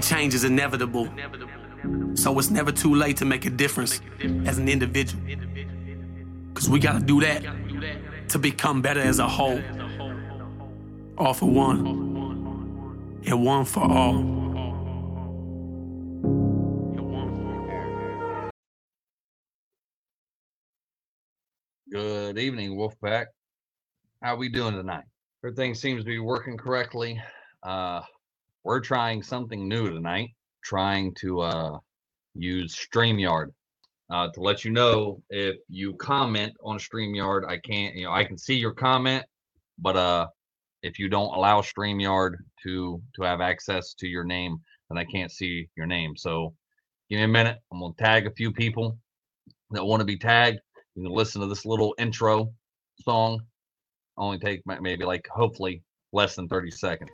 Change is inevitable. So it's never too late to make a difference as an individual. Cause we gotta do that to become better as a whole. All for one, and one for all. Good evening, Wolfpack. How we doing tonight? Everything seems to be working correctly. Uh, we're trying something new tonight. Trying to uh, use StreamYard. Uh, to let you know, if you comment on StreamYard, I can't. You know, I can see your comment, but uh, if you don't allow StreamYard to to have access to your name, then I can't see your name. So, give me a minute. I'm gonna tag a few people that want to be tagged you can listen to this little intro song. Only take maybe like hopefully less than 30 seconds.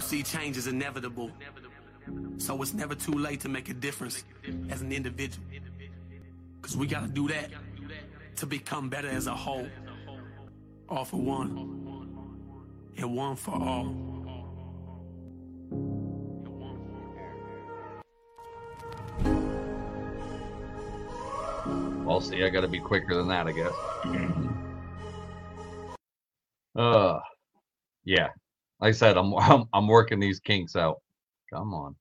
See, change is inevitable. So it's never too late to make a difference as an individual. Because we got to do that to become better as a whole. All for one and one for all. Well, see, I got to be quicker than that, I guess. uh, yeah. Like I said, I'm, I'm I'm working these kinks out. Come on.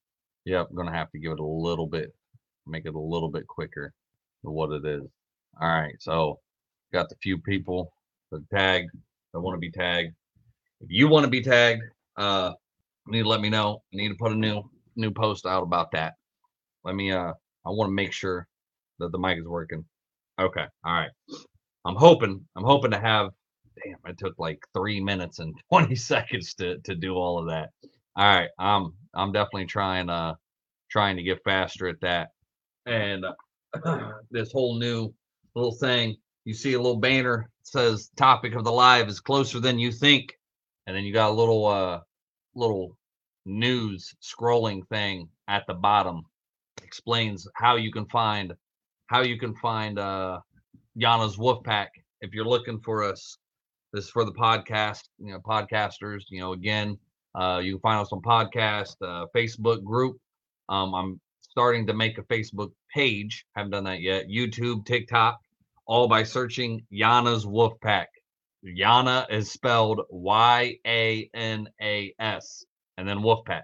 Yep, I'm gonna have to give it a little bit, make it a little bit quicker than what it is. All right, so got the few people that tagged that want to be tagged. If you want to be tagged, uh, you need to let me know. I need to put a new new post out about that. Let me uh I want to make sure that the mic is working. Okay. All right. I'm hoping I'm hoping to have damn, it took like three minutes and 20 seconds to to do all of that. All right. I'm I'm definitely trying uh trying to get faster at that. And uh, this whole new little thing, you see a little banner says topic of the live is closer than you think and then you got a little uh little news scrolling thing at the bottom explains how you can find how you can find uh Yana's Wolfpack if you're looking for us. This is for the podcast, you know, podcasters. You know, again, uh, you can find us on podcast, uh, Facebook group. Um, I'm starting to make a Facebook page. Haven't done that yet. YouTube, TikTok, all by searching Yana's Wolfpack. Yana is spelled Y A N A S, and then Wolfpack.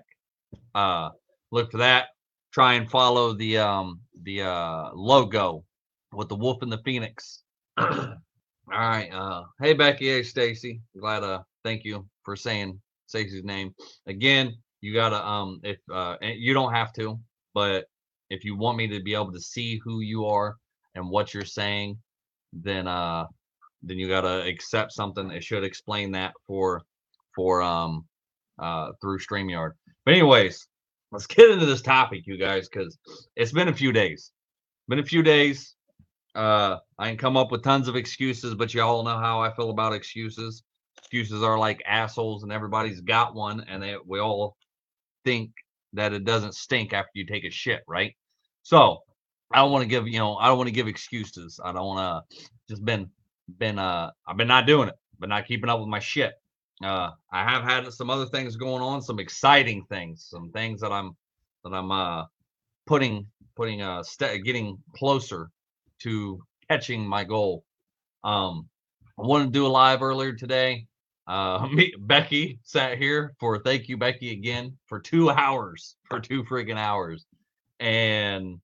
Uh, look for that. Try and follow the um the uh logo with the wolf and the phoenix. All right. Uh, hey Becky, hey Stacy. Glad uh thank you for saying Stacy's name again. You gotta um if uh you don't have to, but if you want me to be able to see who you are and what you're saying, then uh then you gotta accept something. It should explain that for for um uh through StreamYard. But anyways, let's get into this topic, you guys, because it's been a few days. Been a few days. Uh I can come up with tons of excuses, but you all know how I feel about excuses. Excuses are like assholes, and everybody's got one, and they we all think that it doesn't stink after you take a shit, right? So I don't want to give, you know, I don't want to give excuses. I don't want to just been been uh I've been not doing it, but not keeping up with my shit. Uh I have had some other things going on, some exciting things, some things that I'm that I'm uh putting putting uh st- getting closer to catching my goal. Um I wanted to do a live earlier today. Uh me Becky sat here for thank you Becky again for 2 hours, for 2 freaking hours and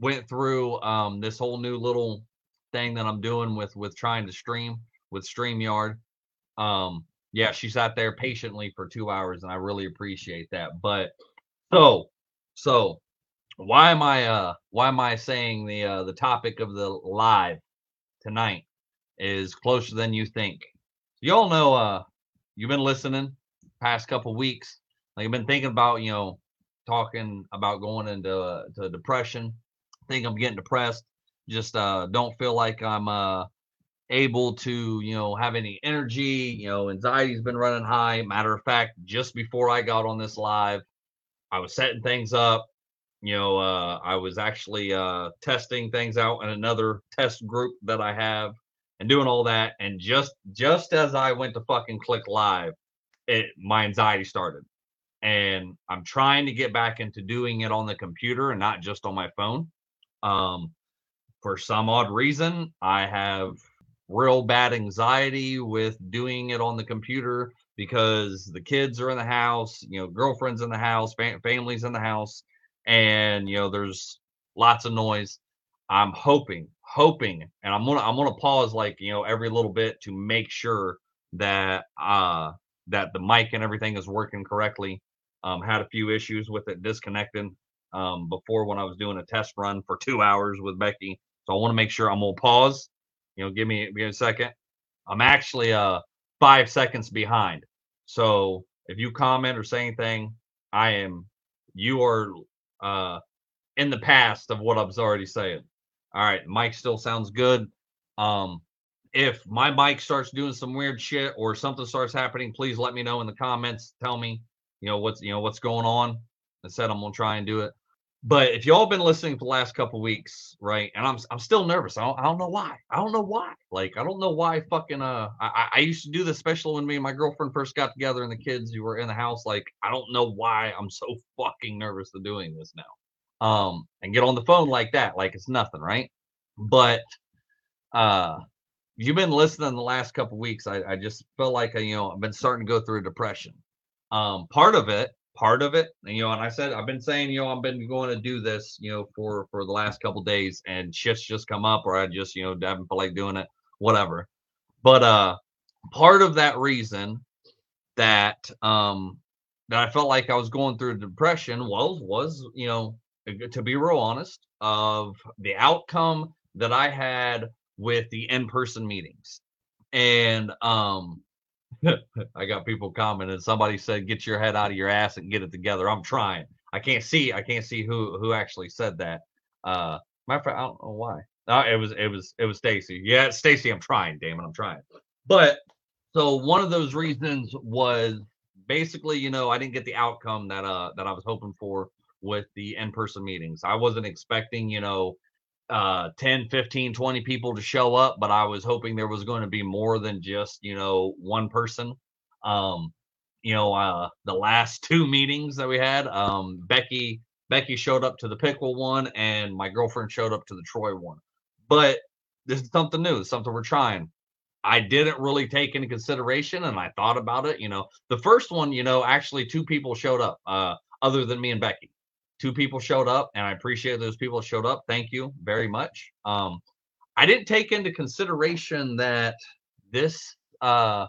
went through um this whole new little thing that I'm doing with with trying to stream with StreamYard. Um, yeah, she sat there patiently for two hours, and I really appreciate that. But so so why am I uh why am I saying the uh the topic of the live tonight is closer than you think? You all know uh you've been listening past couple weeks. Like I've been thinking about, you know, talking about going into uh, to depression. I think I'm getting depressed just uh, don't feel like I'm uh, able to, you know, have any energy. You know, anxiety's been running high. Matter of fact, just before I got on this live, I was setting things up, you know, uh, I was actually uh, testing things out in another test group that I have and doing all that. And just just as I went to fucking click live, it my anxiety started. And I'm trying to get back into doing it on the computer and not just on my phone. Um, for some odd reason, I have real bad anxiety with doing it on the computer because the kids are in the house, you know, girlfriends in the house, fam- families in the house, and you know there's lots of noise. I'm hoping hoping and i'm gonna i'm gonna pause like you know every little bit to make sure that uh that the mic and everything is working correctly. Um had a few issues with it disconnecting um before when i was doing a test run for two hours with becky. So i want to make sure i'm gonna pause you know give me, give me a second i'm actually uh five seconds behind so if you comment or say anything i am you are uh, in the past of what I was already saying. All right, mic still sounds good. Um, if my mic starts doing some weird shit or something starts happening, please let me know in the comments. Tell me, you know what's you know what's going on. I said I'm gonna try and do it. But if y'all been listening for the last couple weeks, right? And I'm I'm still nervous. I don't, I don't know why. I don't know why. Like I don't know why. Fucking uh, I I used to do this, especially when me and my girlfriend first got together and the kids you were in the house. Like I don't know why I'm so fucking nervous to doing this now. Um, and get on the phone like that, like it's nothing, right? But uh, you've been listening the last couple weeks. I I just felt like I, you know I've been starting to go through a depression. Um, part of it part of it. And, you know, and I said I've been saying, you know, I've been going to do this, you know, for for the last couple days, and shit's just come up, or I just, you know, haven't feel like doing it, whatever. But uh, part of that reason that um that I felt like I was going through depression was was you know to be real honest of the outcome that I had with the in-person meetings and um I got people commenting. Somebody said, "Get your head out of your ass and get it together." I'm trying. I can't see. I can't see who who actually said that. Uh, my friend, I don't know why. Uh, it was it was it was Stacy. Yeah, Stacy. I'm trying. Damn it, I'm trying. But so one of those reasons was basically, you know, I didn't get the outcome that uh that I was hoping for with the in-person meetings. I wasn't expecting, you know, uh 10 15 20 people to show up but i was hoping there was going to be more than just you know one person. Um you know uh the last two meetings that we had um becky becky showed up to the Piqua one and my girlfriend showed up to the troy one. But this is something new something we're trying. I didn't really take into consideration and i thought about it you know. The first one you know actually two people showed up uh other than me and becky two people showed up and i appreciate those people showed up. Thank you very much. Um i didn't take into consideration that this uh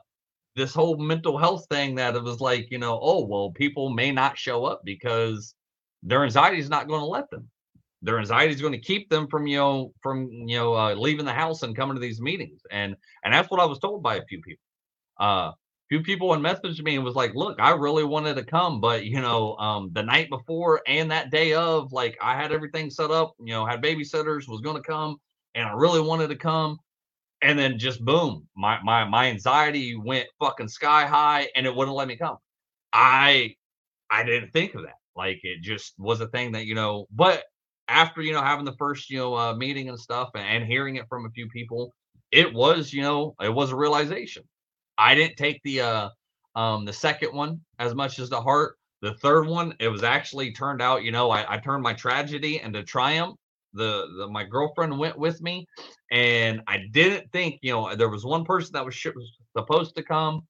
this whole mental health thing that it was like you know oh well people may not show up because their anxiety is not going to let them. Their anxiety is going to keep them from you know from you know uh, leaving the house and coming to these meetings. And and that's what i was told by a few people. Uh few people had messaged me and was like, "Look, I really wanted to come, but you know, um, the night before and that day of, like, I had everything set up. You know, had babysitters, was going to come, and I really wanted to come, and then just boom, my my my anxiety went fucking sky high, and it wouldn't let me come. I I didn't think of that. Like, it just was a thing that you know, but after you know having the first you know uh, meeting and stuff and, and hearing it from a few people it was you know it was a realization I didn't take the uh um the second one as much as the heart. The third one, it was actually turned out, you know, I, I turned my tragedy into triumph. The, the my girlfriend went with me, and I didn't think, you know, there was one person that was, sh- was supposed to come.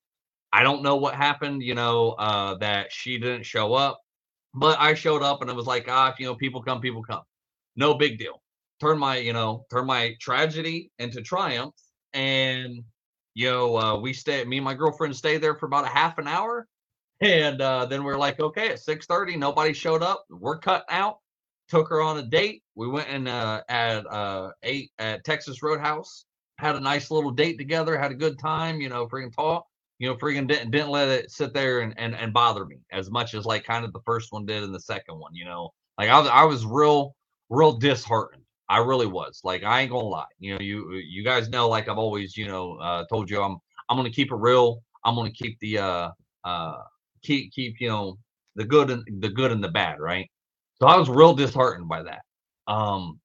I don't know what happened, you know, uh, that she didn't show up, but I showed up, and it was like, ah, you know, people come, people come, no big deal. Turn my, you know, turn my tragedy into triumph, and know, uh, we stay, me and my girlfriend stayed there for about a half an hour. And uh, then we are like, okay, at 6:30, nobody showed up. We're cutting out. Took her on a date. We went and uh, at uh, eight at Texas Roadhouse. Had a nice little date together. Had a good time. You know, freaking talk. You know, freaking didn't didn't let it sit there and, and and bother me as much as like kind of the first one did and the second one. You know, like I was I was real real disheartened I really was. Like I ain't gonna lie. You know, you you guys know, like I've always, you know, uh, told you, I'm I'm gonna keep it real. I'm gonna keep the uh uh keep keep you know the good and the good and the bad, right? So I was real disheartened by that. Um,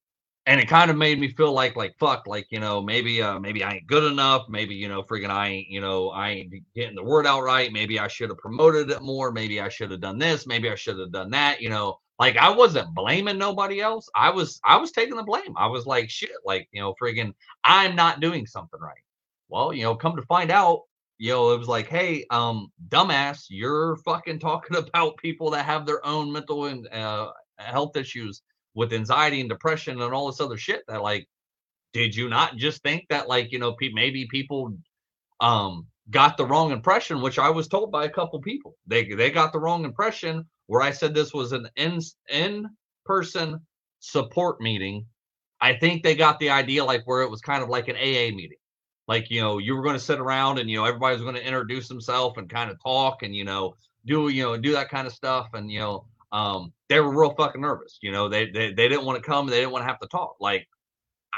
and it kind of made me feel like like fuck like you know maybe uh maybe i ain't good enough maybe you know freaking i ain't you know i ain't getting the word out right maybe i should have promoted it more maybe i should have done this maybe i should have done that you know like i wasn't blaming nobody else. I was i was taking the blame. I was like shit like you know friggin' i'm not doing something right. Well you know come to find out you know it was like hey um dumbass you're fucking talking about people that have their own mental and uh, health issues with anxiety and depression and all this other shit that like did you not just think that like you know pe- maybe people um got the wrong impression which i was told by a couple people. They they got the wrong impression where i said this was an in in person support meeting i think they got the idea like where it was kind of like an aa meeting like you know you were going to sit around and you know everybody was going to introduce himself and kind of talk and you know do you know do that kind of stuff and you know um, they were real fucking nervous. You know, they they, they didn't want to come. They didn't want to have to talk. Like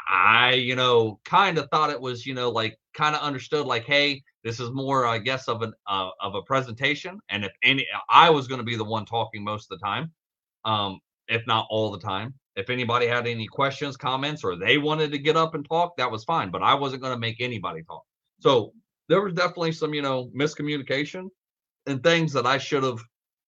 I, you know, kind of thought it was, you know, like kind of understood, like, hey, this is more, I guess, of an uh, of a presentation. And if any, I was going to be the one talking most of the time, um, if not all the time. If anybody had any questions, comments, or they wanted to get up and talk, that was fine. But I wasn't going to make anybody talk. So there was definitely some, you know, miscommunication and things that I should have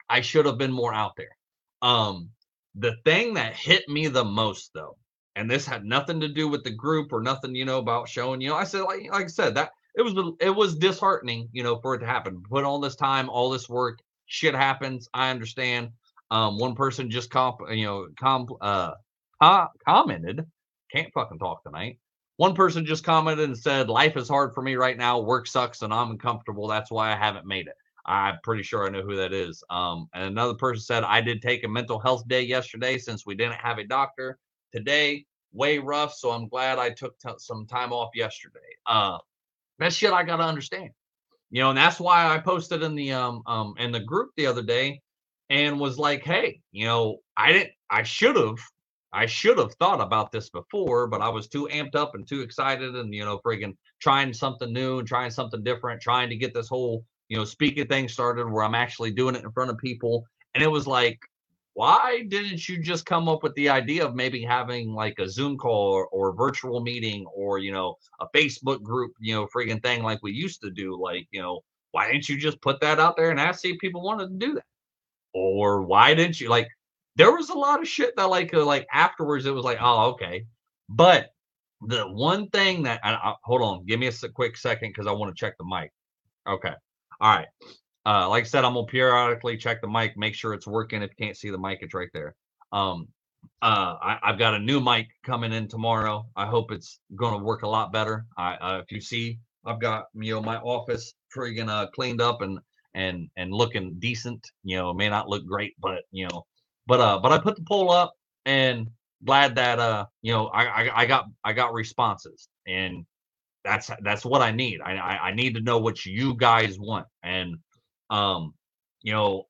I should have been more out there. Um, the thing that hit me the most though, and this had nothing to do with the group or nothing, you know, about showing, you know, I said, like, like I said, that it was it was disheartening, you know, for it to happen. Put all this time, all this work, shit happens. I understand. Um, one person just comp, you know, comp, uh, commented, can't fucking talk tonight. One person just commented and said, "Life is hard for me right now. Work sucks, and I'm uncomfortable. That's why I haven't made it." I'm pretty sure I know who that is. Um, and another person said, I did take a mental health day yesterday since we didn't have a doctor. Today, way rough. So I'm glad I took t- some time off yesterday. Uh, that shit I got to understand. You know, and that's why I posted in the um um in the group the other day and was like, hey, you know, I didn't I should have I should have thought about this before, but I was too amped up and too excited and you know, friggin' trying something new and trying something different, trying to get this whole you know, speaking thing started where I'm actually doing it in front of people. And it was like, why didn't you just come up with the idea of maybe having like a Zoom call or, or virtual meeting or, you know, a Facebook group, you know, freaking thing like we used to do? Like, you know, why didn't you just put that out there and ask if people wanted to do that? Or why didn't you like there was a lot of shit that like uh, like afterwards it was like, oh, okay. But the one thing that I, I, hold on, give me a quick second because I want to check the mic. Okay. All right. Uh, like I said, I'm gonna periodically check the mic, make sure it's working. If you can't see the mic, it's right there. Um, uh, I, have got a new mic coming in tomorrow. I hope it's gonna work a lot better. I, uh, if you see, I've got you know my office friggin' uh, cleaned up and and and looking decent. You know, may not look great, but you know, but uh, but I put the poll up and glad that uh, you know, I I, I got I got responses and that's that's what I need. I, I, I need to know what you guys want, and um, you know,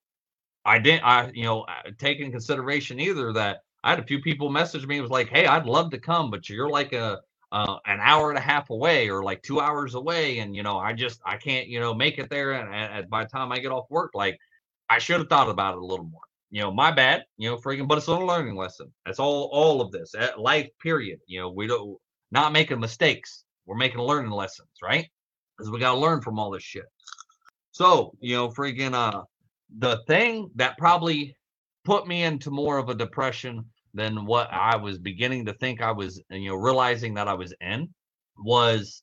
I didn't. I you know take in consideration either that I had a few people message me. It was like, hey, I'd love to come, but you're like a uh, an hour and a half away or like two hours away, and you know, I just I can't you know make it there. And, and by the time I get off work, like I should have thought about it a little more. You know, my bad. You know, freaking, but it's a learning lesson. That's all. All of this, at life. Period. You know, we don't not making mistakes we're making learning lessons, right? Because we got to learn from all this shit. So, you know, freaking, uh, the thing that probably put me into more of a depression than what I was beginning to think I was, you know, realizing that I was in was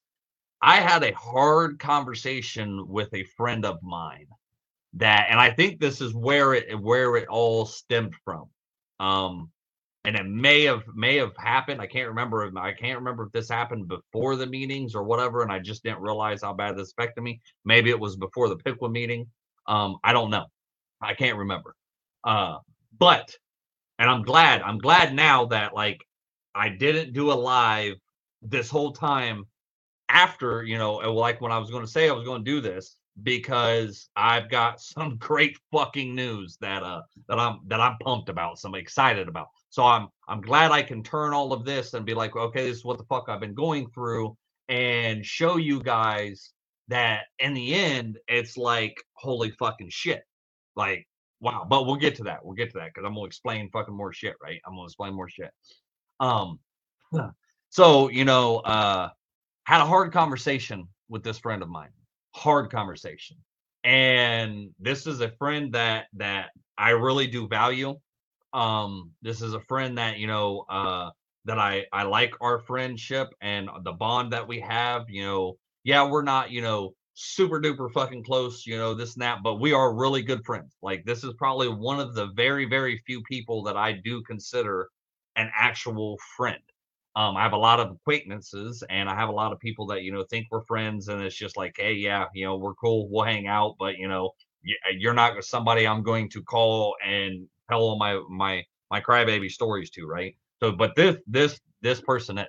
I had a hard conversation with a friend of mine that, and I think this is where it where it all stemmed from. Um, and it may have may have happened. I can't remember. If, I can't remember if this happened before the meetings or whatever, and I just didn't realize how bad this affected me. Maybe it was before the Piqua meeting. Um, I don't know. I can't remember. Uh, but and I'm glad. I'm glad now that like I didn't do a live this whole time after you know like when I was going to say I was going to do this because I've got some great fucking news that uh that I'm that I'm pumped about, some excited about. So I'm I'm glad I can turn all of this and be like, okay, this is what the fuck I've been going through and show you guys that in the end it's like holy fucking shit. Like wow. But we'll get to that. We'll get to that because I'm gonna explain fucking more shit, right? I'm gonna explain more shit. Um, so you know, uh, had a hard conversation with this friend of mine. Hard conversation, and this is a friend that that I really do value. Um, this is a friend that you know, uh, that I I like our friendship and the bond that we have. You know, yeah, we're not you know super duper fucking close, you know, this and that, but we are really good friends. Like this is probably one of the very, very few people that I do consider an actual friend. Um, I have a lot of acquaintances and I have a lot of people that, you know, think we're friends and it's just like, hey, yeah, you know, we're cool, we'll hang out, but you know, you're not somebody I'm going to call and tell all my my my crybaby stories to, right? So, but this this this person is,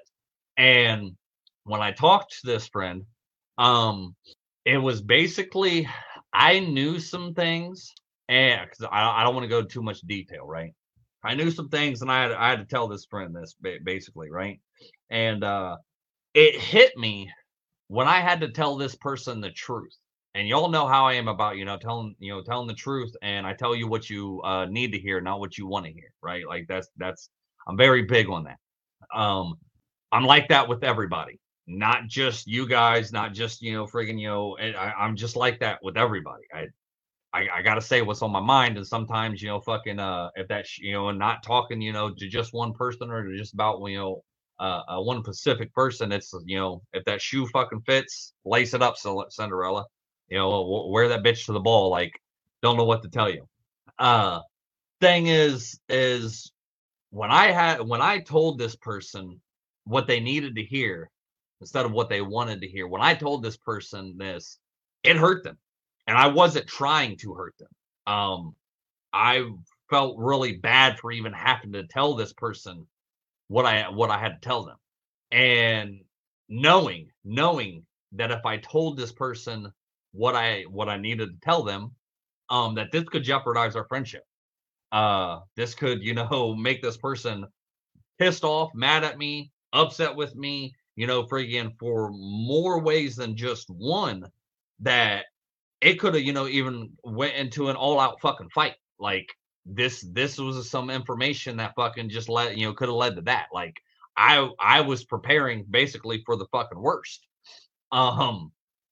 and when I talked to this friend, um, it was basically I knew some things, and because I, I don't want to go too much detail, right? I knew some things, and I had I had to tell this friend this basically, right? And uh, it hit me when I had to tell this person the truth. And y'all know how I am about you know telling you know telling the truth, and I tell you what you uh, need to hear, not what you want to hear, right? Like that's that's I'm very big on that. Um, I'm like that with everybody not just you guys, not just you know, friggin' you know, I, I'm just like that with everybody. I, I, I gotta say what's on my mind, and sometimes you know, fucking, uh, if that's you know, and not talking, you know, to just one person or to just about you know, uh, uh one specific person. It's you know, if that shoe fucking fits, lace it up, Cinderella. You know, wear that bitch to the ball. Like, don't know what to tell you. Uh, thing is, is when I had when I told this person what they needed to hear, instead of what they wanted to hear. When I told this person this, it hurt them. And I wasn't trying to hurt them. Um, I felt really bad for even having to tell this person what I what I had to tell them. And knowing, knowing that if I told this person what I what I needed to tell them, um, that this could jeopardize our friendship. Uh, this could, you know, make this person pissed off, mad at me, upset with me, you know, for again for more ways than just one that it could have, you know, even went into an all out fucking fight. Like this, this was some information that fucking just let, you know, could have led to that. Like I, I was preparing basically for the fucking worst. Um,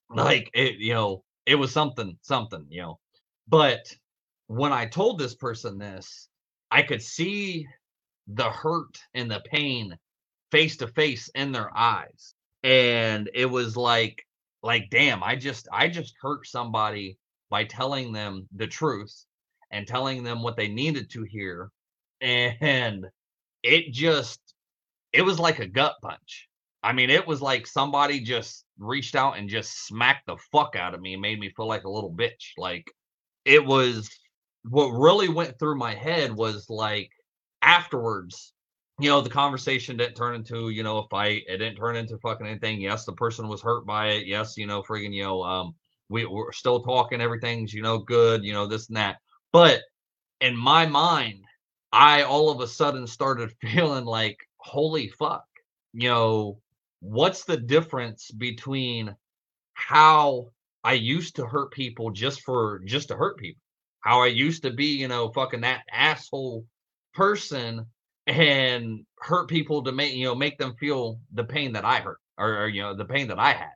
like it, you know, it was something, something, you know, but when I told this person this, I could see the hurt and the pain face to face in their eyes and it was like like damn i just i just hurt somebody by telling them the truth and telling them what they needed to hear and it just it was like a gut punch. I mean it was like somebody just reached out and just smacked the fuck out of me and made me feel like a little bitch. Like it was what really went through my head was like afterwards you know, the conversation didn't turn into, you know, a fight. It didn't turn into fucking anything. Yes, the person was hurt by it. Yes, you know, friggin', you know, um, we, we're still talking, everything's, you know, good, you know, this and that. But in my mind, I all of a sudden started feeling like, holy fuck, you know, what's the difference between how I used to hurt people just for just to hurt people? How I used to be, you know, fucking that asshole person and hurt people to make you know make them feel the pain that I hurt or, or, you know the pain that I had.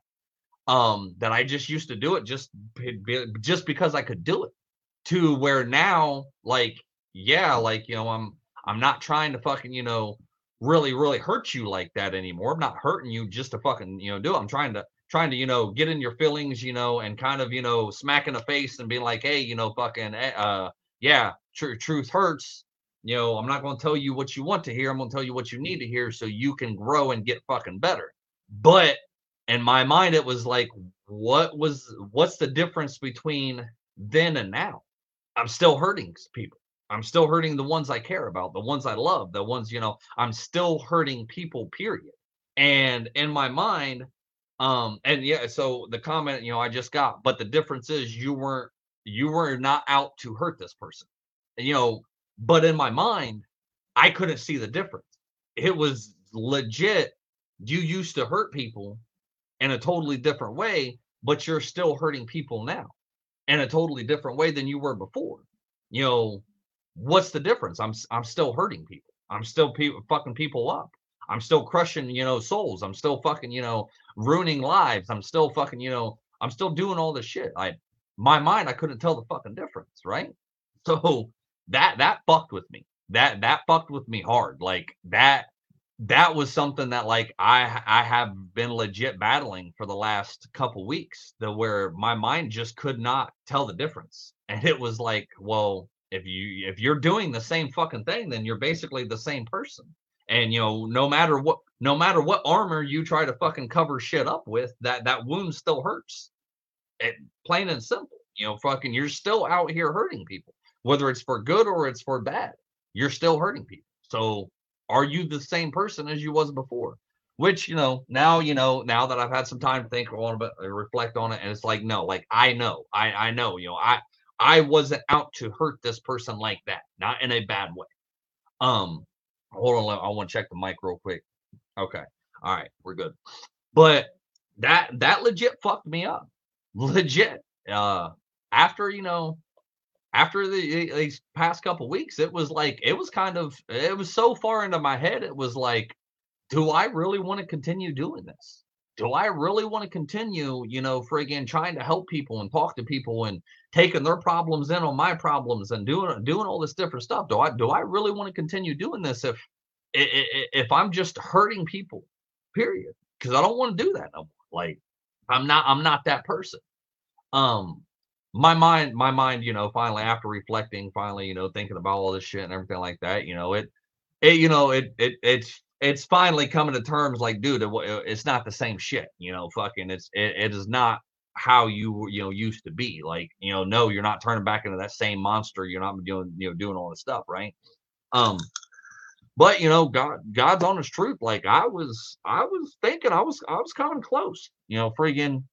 Um, that I just used to do it just just because I could do it. To where now, like, yeah, like you know, I'm I'm not trying to fucking you know really really hurt you like that anymore. I'm not hurting you just to fucking you know do. It. I'm trying to trying to you know get in your feelings, you know, and kind of you know smack in the face and be like, hey, you know, fucking eh, uh, yeah, tr- truth hurts you know, I'm not going to tell you what you want to hear. I'm going to tell you what you need to hear so you can grow and get fucking better. But in my mind, it was like, what was, what's the difference between then and now? I'm still hurting people. I'm still hurting the ones I care about, the ones I love, the ones, you know, I'm still hurting people, period. And in my mind, um, and yeah, so the comment, you know, I just got, but the difference is you weren't, you were not out to hurt this person. And, you know, but in my mind, I couldn't see the difference. It was legit. You used to hurt people in a totally different way, but you're still hurting people now in a totally different way than you were before. you know, what's the difference? I'm I'm still hurting people. I'm still pe- fucking people up. I'm still crushing, you know, souls. I'm still fucking, you know, ruining lives. I'm still fucking, you know, I'm still doing all this shit. I my mind, I couldn't tell the fucking difference, right? So that that fucked with me. That that fucked with me hard. Like that that was something that like I I have been legit battling for the last couple weeks, the where my mind just could not tell the difference. And it was like, well, if you if you're doing the same fucking thing, then you're basically the same person. And you know, no matter what no matter what armor you try to fucking cover shit up with, that that wound still hurts. It plain and simple. You know, fucking you're still out here hurting people. Whether it's for good or it's for bad, you're still hurting people. So are you the same person as you was before? Which, you know, now, you know, now that I've had some time to think on it, reflect on it, and it's like, no, like I know, I I know, you know, I I wasn't out to hurt this person like that, not in a bad way. Um, hold on, I want to check the mic real quick. Okay, all right, we're good. But that that legit fucked me up, legit. Uh, after you know, after the these past couple weeks, it was like it was kind of it was so far into my head. It was like, do I really want to continue doing this? do I really want to continue, you know, friggin' trying to help people and talk to people and taking their problems in on my problems and doing doing all this different stuff? Do I do I really want to continue doing this if if I'm just hurting people? Period. Because I don't want to do that no more. Like I'm not I'm not that person. Um my mind my mind you know finally after reflecting finally you know thinking about all this shit and everything like that you know it it you know it it it's it's finally coming to terms like dude it's not the same shit you know fucking it's it, it is not how you you know used to be like you know no you're not turning back into that same monster you're not doing you know doing all this stuff right um but you know god god's honest truth like i was i was thinking i was i was coming close you know freaking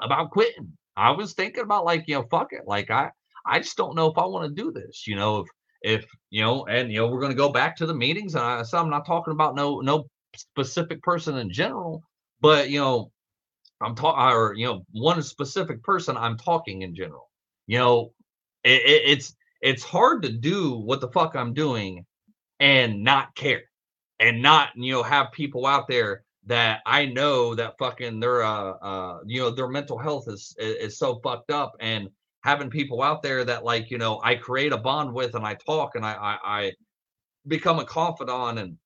about quitting i was thinking about like you know fuck it like i i just don't know if i want to do this you know if if you know, and you know, we're to go back to the meetings. And I, so I'm not talking about no no specific person in general, but you know, I'm talking or you know, one specific person. I'm talking in general. You know, it, it, it's it's hard to do what the fuck I'm doing and not care and not you know have people out there that I know that fucking their uh uh you know their mental health is is, is so fucked up and having people out there that like you know I create a bond with and I talk and I I, I become a confidant and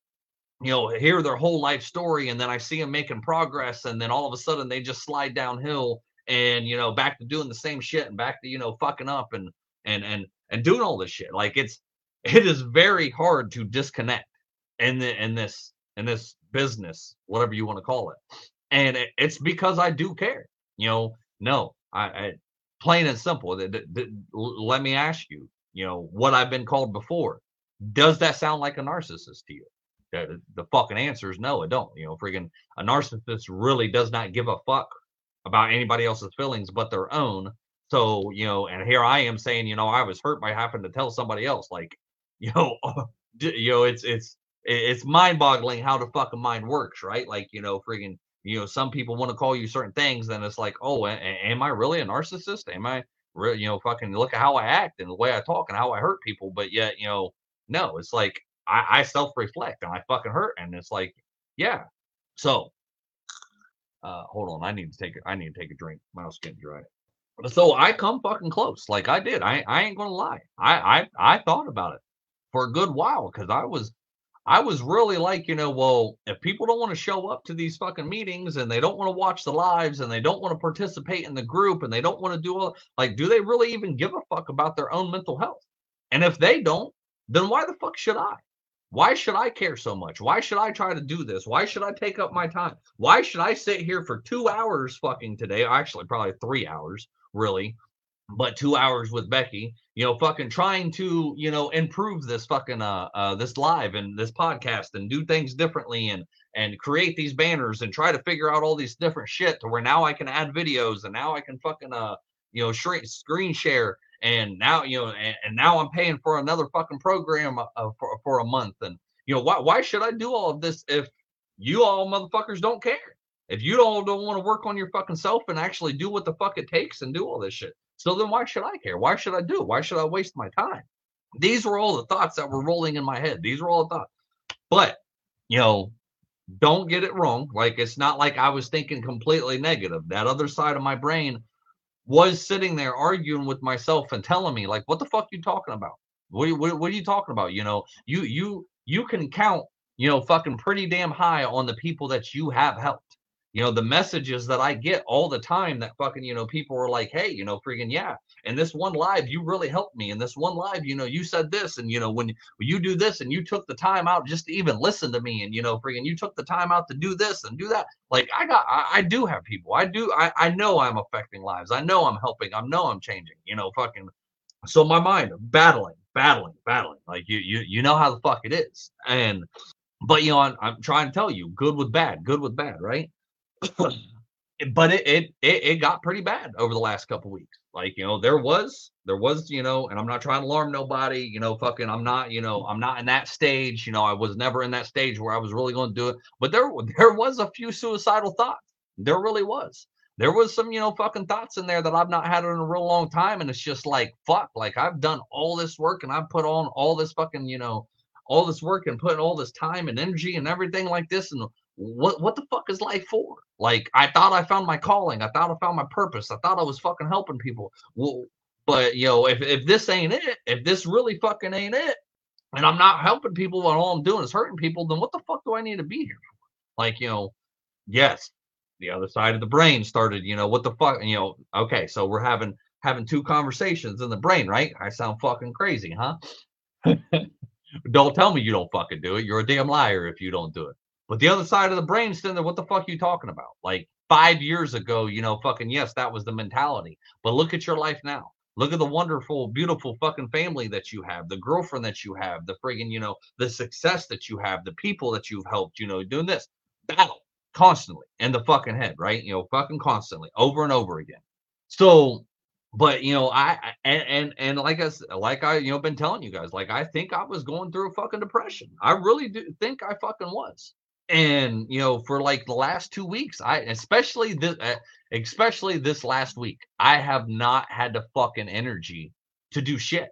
you know hear their whole life story and then I see them making progress and then all of a sudden they just slide downhill and you know back to doing the same shit and back to you know fucking up and and and and doing all this shit. Like it's it is very hard to disconnect in the in this in this business whatever you want to call it and it, it's because I do care you know no I, I plain and simple. Let me ask you, you know, what I've been called before. Does that sound like a narcissist to you? The, the fucking answer is no, it don't. You know, freaking a narcissist really does not give a fuck about anybody else's feelings but their own. So, you know, and here I am saying, you know, I was hurt by having to tell somebody else, like, you know, you know, it's it's it's mind-boggling how the fucking mind works, right? Like, you know, freaking you know, some people want to call you certain things, then it's like, oh, a- am I really a narcissist? Am I really, you know, fucking look at how I act and the way I talk and how I hurt people? But yet, you know, no, it's like I, I self reflect and I fucking hurt. And it's like, yeah. So, uh, hold on. I need to take it. I need to take a drink. My mouth's getting dry. So I come fucking close. Like I did. I, I ain't gonna lie. I, I, I thought about it for a good while because I was I was really like, you know, well, if people don't want to show up to these fucking meetings and they don't want to watch the lives and they don't want to participate in the group and they don't want to do all, like, do they really even give a fuck about their own mental health? And if they don't, then why the fuck should I? Why should I care so much? Why should I try to do this? Why should I take up my time? Why should I sit here for two hours fucking today? Actually, probably three hours, really, but two hours with Becky, you know, fucking trying to, you know, improve this fucking uh uh this live and this podcast and do things differently and and create these banners and try to figure out all these different shit to where now I can add videos and now I can fucking uh you know screen share and now you know and, and now I'm paying for another fucking program uh, for for a month and you know why why should I do all of this if you all motherfuckers don't care? If you all don't want to work on your fucking self and actually do what the fuck it takes and do all this shit So then why should I care? Why should I do it? Why should I waste my time? These were all the thoughts that were rolling in my head. These were all the thoughts. But, you know, don't get it wrong. Like it's not like I was thinking completely negative. That other side of my brain was sitting there arguing with myself and telling me, like, what the fuck you talking about? What, what, what are you talking about? You know, you you you can count, you know, fucking pretty damn high on the people that you have helped you know the messages that i get all the time that fucking you know people are like hey you know freaking yeah and this one live you really helped me and this one live you know you said this and you know when you do this and you took the time out just to even listen to me and you know freaking you took the time out to do this and do that. Like i got i, I do have people i do I, I know i'm affecting lives i know i'm helping i know i'm changing you know fucking so my mind battling battling battling like you you you know how the fuck it is and but you know I'm, I'm trying to tell you good with bad good with bad right but it, it, it it got pretty bad over the last couple weeks. Like you know, there was there was you know, and I'm not trying to alarm nobody. You know, fucking, I'm not you know, I'm not in that stage. You know, I was never in that stage where I was really going to do it. But there there was a few suicidal thoughts. There really was. There was some you know fucking thoughts in there that I've not had in a real long time, and it's just like fuck. Like I've done all this work and I've put on all this fucking you know all this work and putting all this time and energy and everything like this and what what the fuck is life for? Like I thought I found my calling. I thought I found my purpose. I thought I was fucking helping people. Well, but you know, if if this ain't it, if this really fucking ain't it, and I'm not helping people and all I'm doing is hurting people, then what the fuck do I need to be here for? Like, you know, yes, the other side of the brain started, you know, what the fuck, you know, okay, so we're having having two conversations in the brain, right? I sound fucking crazy, huh? don't tell me you don't fucking do it. You're a damn liar if you don't do it. But the other side of the brain still there, what the fuck are you talking about? Like five years ago, you know, fucking yes, that was the mentality. But look at your life now. Look at the wonderful, beautiful fucking family that you have, the girlfriend that you have, the friggin', you know, the success that you have, the people that you've helped, you know, doing this battle constantly in the fucking head, right? You know, fucking constantly over and over again. So, but you know, I and and, and like I like I you know been telling you guys, like I think I was going through a fucking depression. I really do think I fucking was and you know for like the last two weeks i especially this uh, especially this last week i have not had the fucking energy to do shit.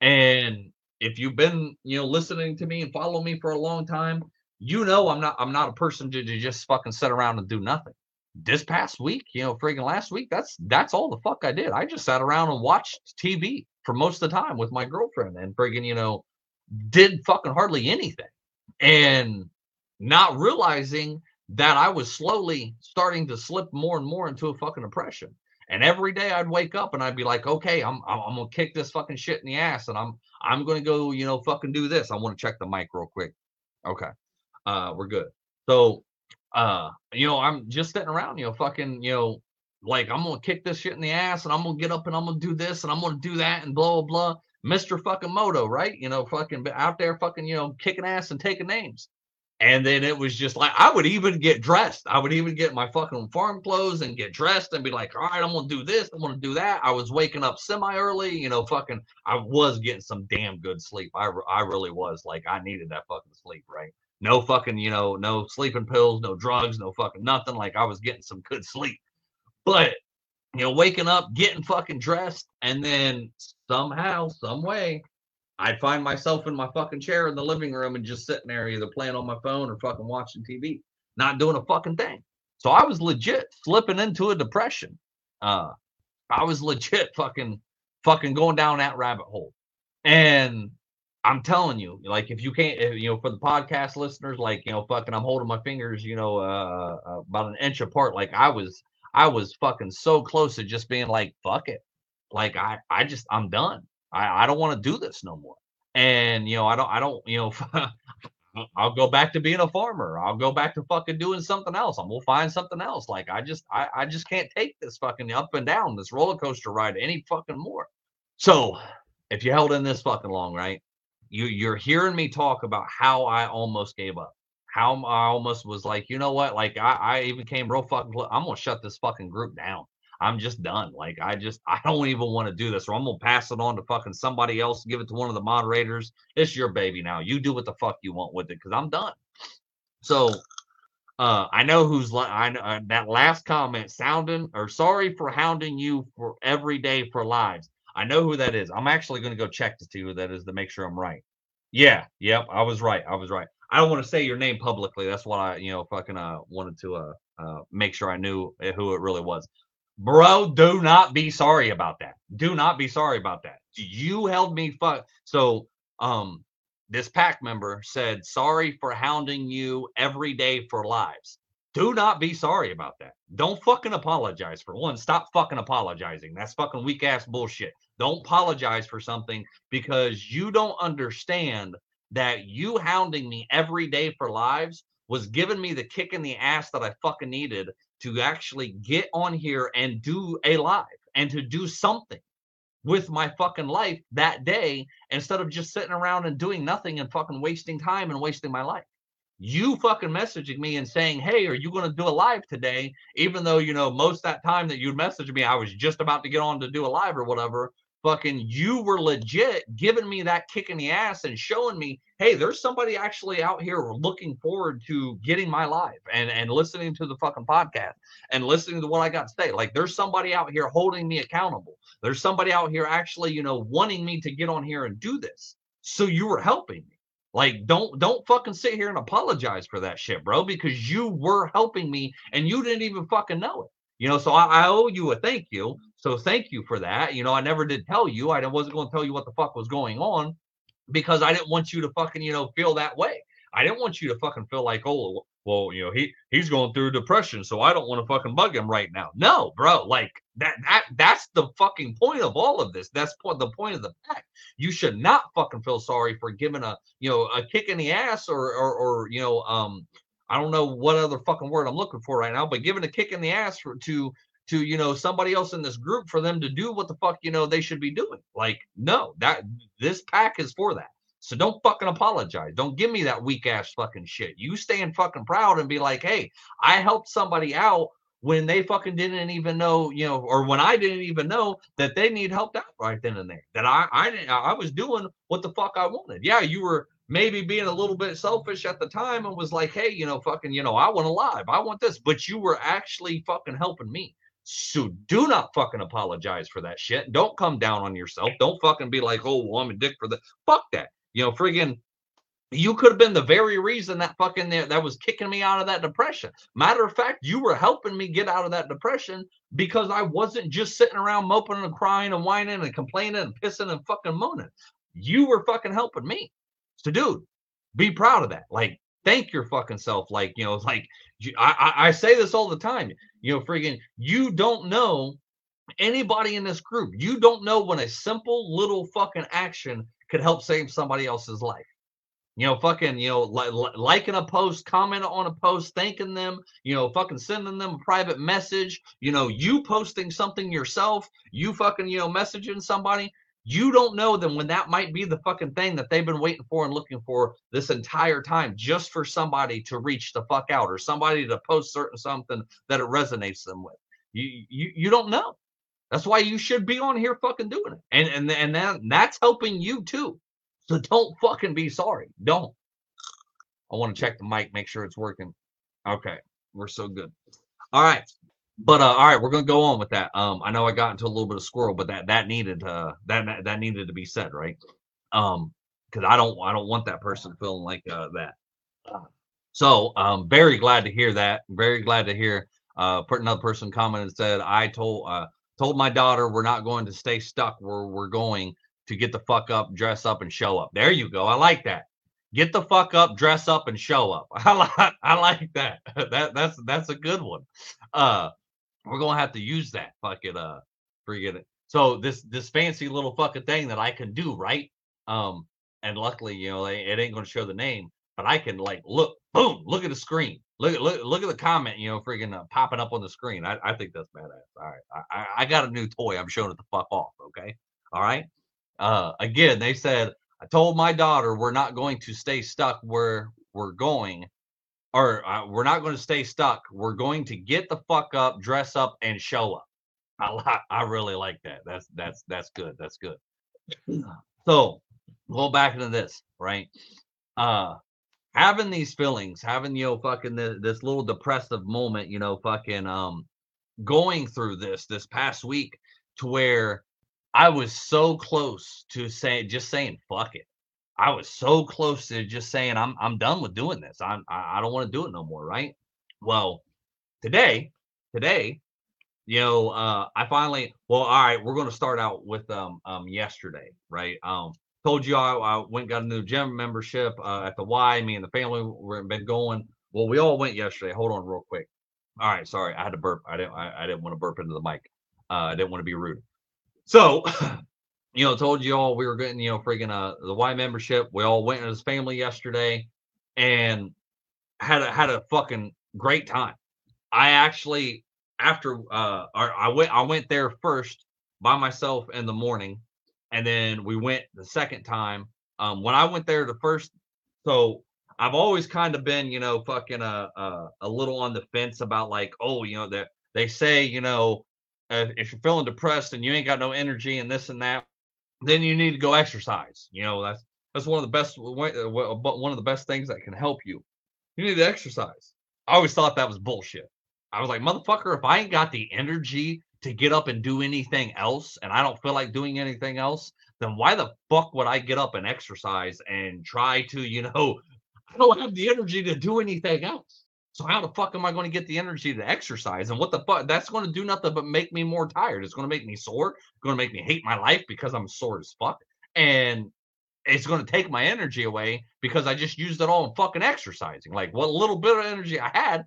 And if you've been you know listening to me and follow me for a long time you know i'm not i'm not a person to, to just fucking sit around and do nothing. This past week you know freaking last week that's that's all the fuck i did. I just sat around and watched tv for most of the time with my girlfriend and friggin you know did fucking hardly anything. And not realizing that I was slowly starting to slip more and more into a fucking depression. And every day I'd wake up and I'd be like, okay, I'm I'm, I'm gonna kick this fucking shit in the ass, and I'm I'm gonna go, you know, fucking do this. I want to check the mic real quick. Okay, uh, we're good. So, uh, you know, I'm just sitting around, you know, fucking, you know, like I'm gonna kick this shit in the ass, and I'm gonna get up and I'm gonna do this, and I'm gonna do that, and blah blah blah. Mr. fucking Moto, right? You know, fucking out there, fucking, you know, kicking ass and taking names. And then it was just like I would even get dressed. I would even get my fucking farm clothes and get dressed and be like, all right, I'm gonna do this, I'm gonna do that. I was waking up semi early, you know, fucking I was getting some damn good sleep. I I really was. Like I needed that fucking sleep, right? No fucking, you know, no sleeping pills, no drugs, no fucking nothing. Like I was getting some good sleep. But you know, waking up, getting fucking dressed, and then somehow, some way, I'd find myself in my fucking chair in the living room and just sitting there, either playing on my phone or fucking watching TV, not doing a fucking thing. So I was legit slipping into a depression. Uh, I was legit fucking fucking going down that rabbit hole. And I'm telling you, like, if you can't, if, you know, for the podcast listeners, like, you know, fucking, I'm holding my fingers, you know, uh, uh, about an inch apart. Like, I was, I was fucking so close to just being like, fuck it. Like, I, I just, I'm done. I, I don't want to do this no more. And you know, I don't, I don't, you know, I'll go back to being a farmer. I'll go back to fucking doing something else. I'm gonna find something else. Like I just, I, I just can't take this fucking up and down this roller coaster ride any fucking more. So, if you held in this fucking long, right? You you're hearing me talk about how I almost gave up. How I almost was like, you know what? Like I, I even came real fucking. I'm gonna shut this fucking group down. I'm just done. Like I just I don't even want to do this, or I'm gonna pass it on to fucking somebody else, give it to one of the moderators. It's your baby now. You do what the fuck you want with it, because I'm done. So Uh, I know who's I know uh, that last comment sounding or sorry for hounding you for every day for lives. I know who that is. I'm actually going to go check to see who that is to make sure I'm right. Yeah, yep, I was right. I was right. I don't want to say your name publicly. That's what I, you know, fucking uh wanted to uh, uh make sure I knew eh, who it really was. Bro, do not be sorry about that. Do not be sorry about that. You held me fuck. So, um, this pack member said, "Sorry for hounding you every day for lives." Do not be sorry about that. Don't fucking apologize for one. Stop fucking apologizing. That's fucking weak ass bullshit. Don't apologize for something because you don't understand that you hounding me every day for lives was giving me the kick in the ass that I fucking needed to actually get on here and do a live and to do something with my fucking life that day instead of just sitting around and doing nothing and fucking wasting time and wasting my life. You fucking messaging me and saying, Hey, are you going to do a live today? Even though, you know, most that time that you'd message me, I was just about to get on to do a live or whatever fucking you were legit giving me that kick in the ass and showing me hey there's somebody actually out here looking forward to getting my live and and listening to the fucking podcast and listening to what i got to say. Like there's somebody out here holding me accountable. There's somebody out here actually you know wanting me to get on here and do this. So you were helping me. Like don't don't fucking sit here and apologize for that shit bro because you were helping me and you didn't even fucking know it. You know so I, I owe you a thank you so thank you for that. You know, I never did tell you. I wasn't going to tell you what the fuck was going on because I didn't want you to fucking, you know, feel that way. I didn't want you to fucking feel like, oh, well, you know, he he's going through depression, so I don't want to fucking bug him right now. No, bro, like that that that's the fucking point of all of this. That's point the point of the fact. You should not fucking feel sorry for giving a you know a kick in the ass or or, or you know um I don't know what other fucking word I'm looking for right now, but giving a kick in the ass for, to to you know somebody else in this group for them to do what the fuck you know they should be doing. Like no that this pack is for that. So don't fucking apologize. Don't give me that weak ass fucking shit. You stand fucking proud and be like hey i helped somebody out when they fucking didn't even know you know or when i didn't even know that they need help out right then and there that i i didn't i was doing what the fuck i wanted. Yeah you were maybe being a little bit selfish at the time and was like, hey, you know, fucking, you know, I want to live, I want this, but you were actually fucking helping me. So do not fucking apologize for that shit. Don't come down on yourself. Don't fucking be like, oh, well, I'm a dick for the fuck that. You know, friggin' you could have been the very reason that fucking that was kicking me out of that depression. Matter of fact, you were helping me get out of that depression because I wasn't just sitting around moping and crying and whining and complaining and pissing and fucking moaning. You were fucking helping me. So, dude, be proud of that. Like, thank your fucking self. Like, you know, like I, I, I say this all the time. You know, friggin', you don't know anybody in this group. You don't know when a simple little fucking action could help save somebody else's life. You know, fucking, you know, li- li- liking a post, commenting on a post, thanking them, you know, fucking sending them a private message, you know, you posting something yourself, you fucking, you know, messaging somebody you don't know them when that might be the fucking thing that they've been waiting for and looking for this entire time just for somebody to reach the fuck out or somebody to post certain something that it resonates them with. You you, you don't know. That's why you should be on here fucking doing it. And and and that, that's helping you too. So don't fucking be sorry. Don't. I want to check the mic make sure it's working. Okay. We're so good. All right but uh, all right, we're gonna go on with that. Um, I know I got into a little bit of squirrel, but that that needed uh that that needed to be said, right? Um, because I don't I don't want that person feeling like uh, that. So um, very glad to hear that. Very glad to hear. Uh, another person comment and said, "I told uh told my daughter we're not going to stay stuck where we're going to get the fuck up, dress up, and show up." There you go. I like that. Get the fuck up, dress up, and show up. I like I like that. that that's that's a good one. Uh, we're gonna have to use that fucking uh forget it. So this this fancy little fucking thing that I can do, right? Um, and luckily, you know, it ain't gonna show the name, but I can like look, boom, look at the screen. Look at look, look at the comment, you know, freaking uh, popping up on the screen. I, I think that's badass. All right, I, I got a new toy. I'm showing it the fuck off. Okay, all right. Uh, again, they said I told my daughter we're not going to stay stuck where we're going or uh, we're not going to stay stuck. We're going to get the fuck up, dress up, and show up. I I really like that. That's that's that's good. That's good. So go back into this, right? Uh having these feelings, having you know fucking the, this little depressive moment, you know, fucking um going through this this past week to where I was so close to saying just saying fuck it. I was so close to just saying I'm I'm done with doing this. I'm I, I don't want to do it no more, right? Well, today, today, you know, uh I finally well, all right, we're gonna start out with um um yesterday, right? Um told you I, I went got a new gym membership uh, at the Y. Me and the family were been going. Well, we all went yesterday. Hold on, real quick. All right, sorry, I had to burp. I didn't. I, I didn't want to burp into the mic. Uh, I didn't want to be rude. So, you know, told you all we were getting you know freaking uh the Y membership. We all went as family yesterday, and had a had a fucking great time. I actually after uh I went I went there first by myself in the morning and then we went the second time. Um, when I went there the first, so I've always kind of been, you know, fucking a, uh, a, uh, a little on the fence about like, oh, you know, that they say, you know, if you're feeling depressed and you ain't got no energy and this and that, then you need to go exercise. You know, that's that's one of the best uh, one of the best things that can help you. You need to exercise. I always thought that was bullshit. I was like, motherfucker, if I ain't got the energy to get up and do anything else and I don't feel like doing anything else, then why the fuck would I get up and exercise and try to, you know, I don't have the energy to do anything else. So how the fuck am I going to get the energy to exercise? And what the fuck? That's going to do nothing but make me more tired. It's going to make me sore. It's going to make me hate my life because I'm sore as fuck. And it's going to take my energy away because I just used it all in fucking exercising. Like what little bit of energy I had,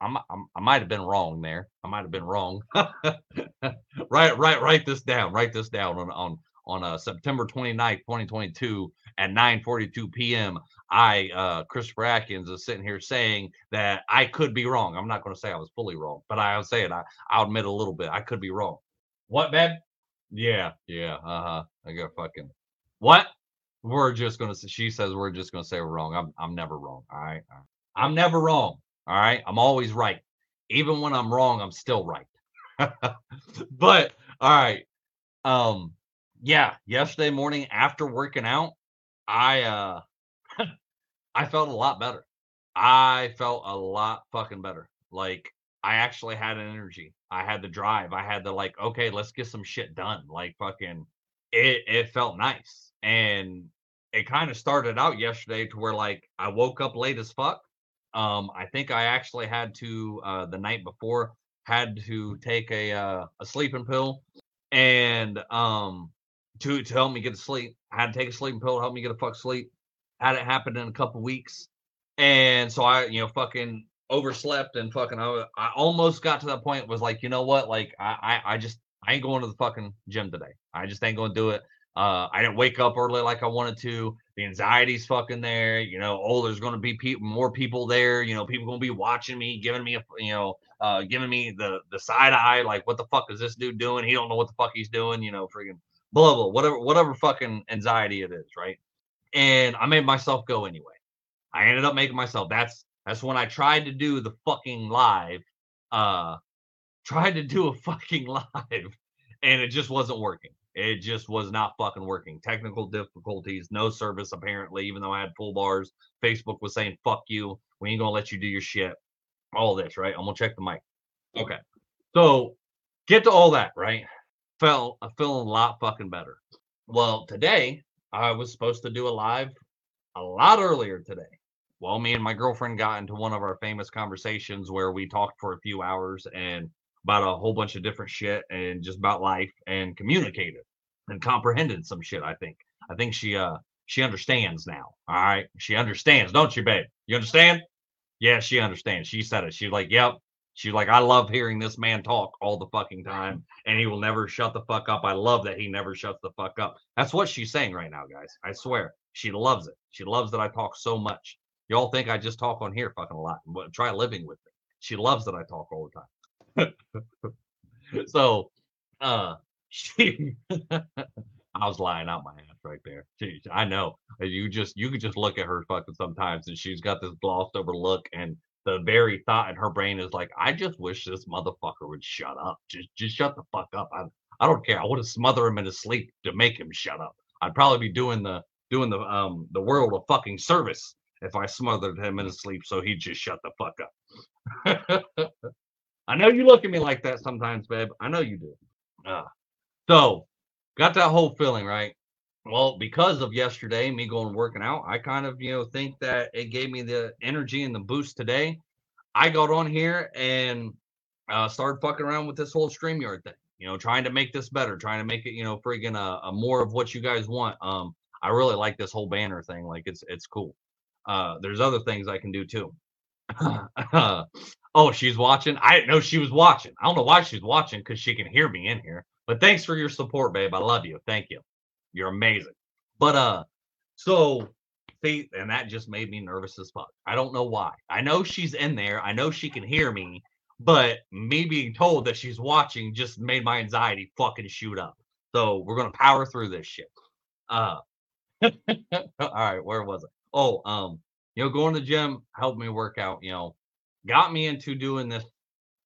I'm, I'm, i might have been wrong there. I might have been wrong. right, right, write this down. Write this down on on on uh, September 29th, 2022 at 9:42 p.m. I, uh, Christopher Atkins, is sitting here saying that I could be wrong. I'm not going to say I was fully wrong, but I'll say it. I, I'll admit a little bit. I could be wrong. What, babe? Yeah, yeah. Uh huh. I got fucking what? We're just gonna. Say, She says we're just gonna say we're wrong. I'm I'm never wrong. All right. I'm never wrong. All right. I'm always right. Even when I'm wrong, I'm still right. but all right. Um, yeah, yesterday morning after working out, I uh I felt a lot better. I felt a lot fucking better. Like I actually had an energy. I had the drive. I had the like, okay, let's get some shit done. Like fucking it it felt nice. And it kind of started out yesterday to where like I woke up late as fuck um, I think I actually had to uh, the night before had to take a uh, a sleeping pill and um to to help me get to sleep. I had to take a sleeping pill to help me get a fuck sleep. Had it happen in a couple weeks, and so I you know fucking overslept and fucking I, I almost got to that point was like you know what like I, I I just I ain't going to the fucking gym today. I just ain't gonna do it. Uh, I didn't wake up early like I wanted to. The anxiety's fucking there. You know, oh, there's going to be people, more people there. You know, people going to be watching me, giving me a, you know, uh, giving me the the side eye. Like, what the fuck is this dude doing? He don't know what the fuck he's doing. You know, freaking blah blah, whatever, whatever fucking anxiety it is, right? And I made myself go anyway. I ended up making myself. That's that's when I tried to do the fucking live. Uh, tried to do a fucking live, and it just wasn't working. It just was not fucking working. Technical difficulties, no service apparently, even though I had full bars. Facebook was saying, fuck you. We ain't gonna let you do your shit. All this, right? I'm gonna check the mic. Okay. So get to all that, right? Felt I feeling a lot fucking better. Well, today I was supposed to do a live a lot earlier today. Well, me and my girlfriend got into one of our famous conversations where we talked for a few hours and about a whole bunch of different shit and just about life and communicated and comprehended some shit. I think. I think she uh she understands now. All right, she understands, don't you, babe? You understand? Yeah, she understands. She said it. She's like, yep. She's like, I love hearing this man talk all the fucking time, and he will never shut the fuck up. I love that he never shuts the fuck up. That's what she's saying right now, guys. I swear, she loves it. She loves that I talk so much. Y'all think I just talk on here fucking a lot. Try living with me. She loves that I talk all the time. so uh she I was lying out my ass right there. She, I know. You just you could just look at her fucking sometimes and she's got this glossed over look and the very thought in her brain is like, I just wish this motherfucker would shut up. Just just shut the fuck up. I I don't care. I would have smother him in his sleep to make him shut up. I'd probably be doing the doing the um the world a fucking service if I smothered him in his sleep so he'd just shut the fuck up. I know you look at me like that sometimes, babe. I know you do. Uh, so, got that whole feeling, right? Well, because of yesterday, me going working out, I kind of, you know, think that it gave me the energy and the boost today. I got on here and uh, started fucking around with this whole StreamYard thing, you know, trying to make this better, trying to make it, you know, friggin' a, a more of what you guys want. Um, I really like this whole banner thing. Like it's it's cool. Uh, there's other things I can do too. oh, she's watching. I didn't know she was watching. I don't know why she's watching because she can hear me in here. But thanks for your support, babe. I love you. Thank you. You're amazing. But uh, so see, and that just made me nervous as fuck. I don't know why. I know she's in there. I know she can hear me, but me being told that she's watching just made my anxiety fucking shoot up. So we're gonna power through this shit. Uh, all right, where was it? Oh, um, you know, going to the gym helped me work out. You know, got me into doing this,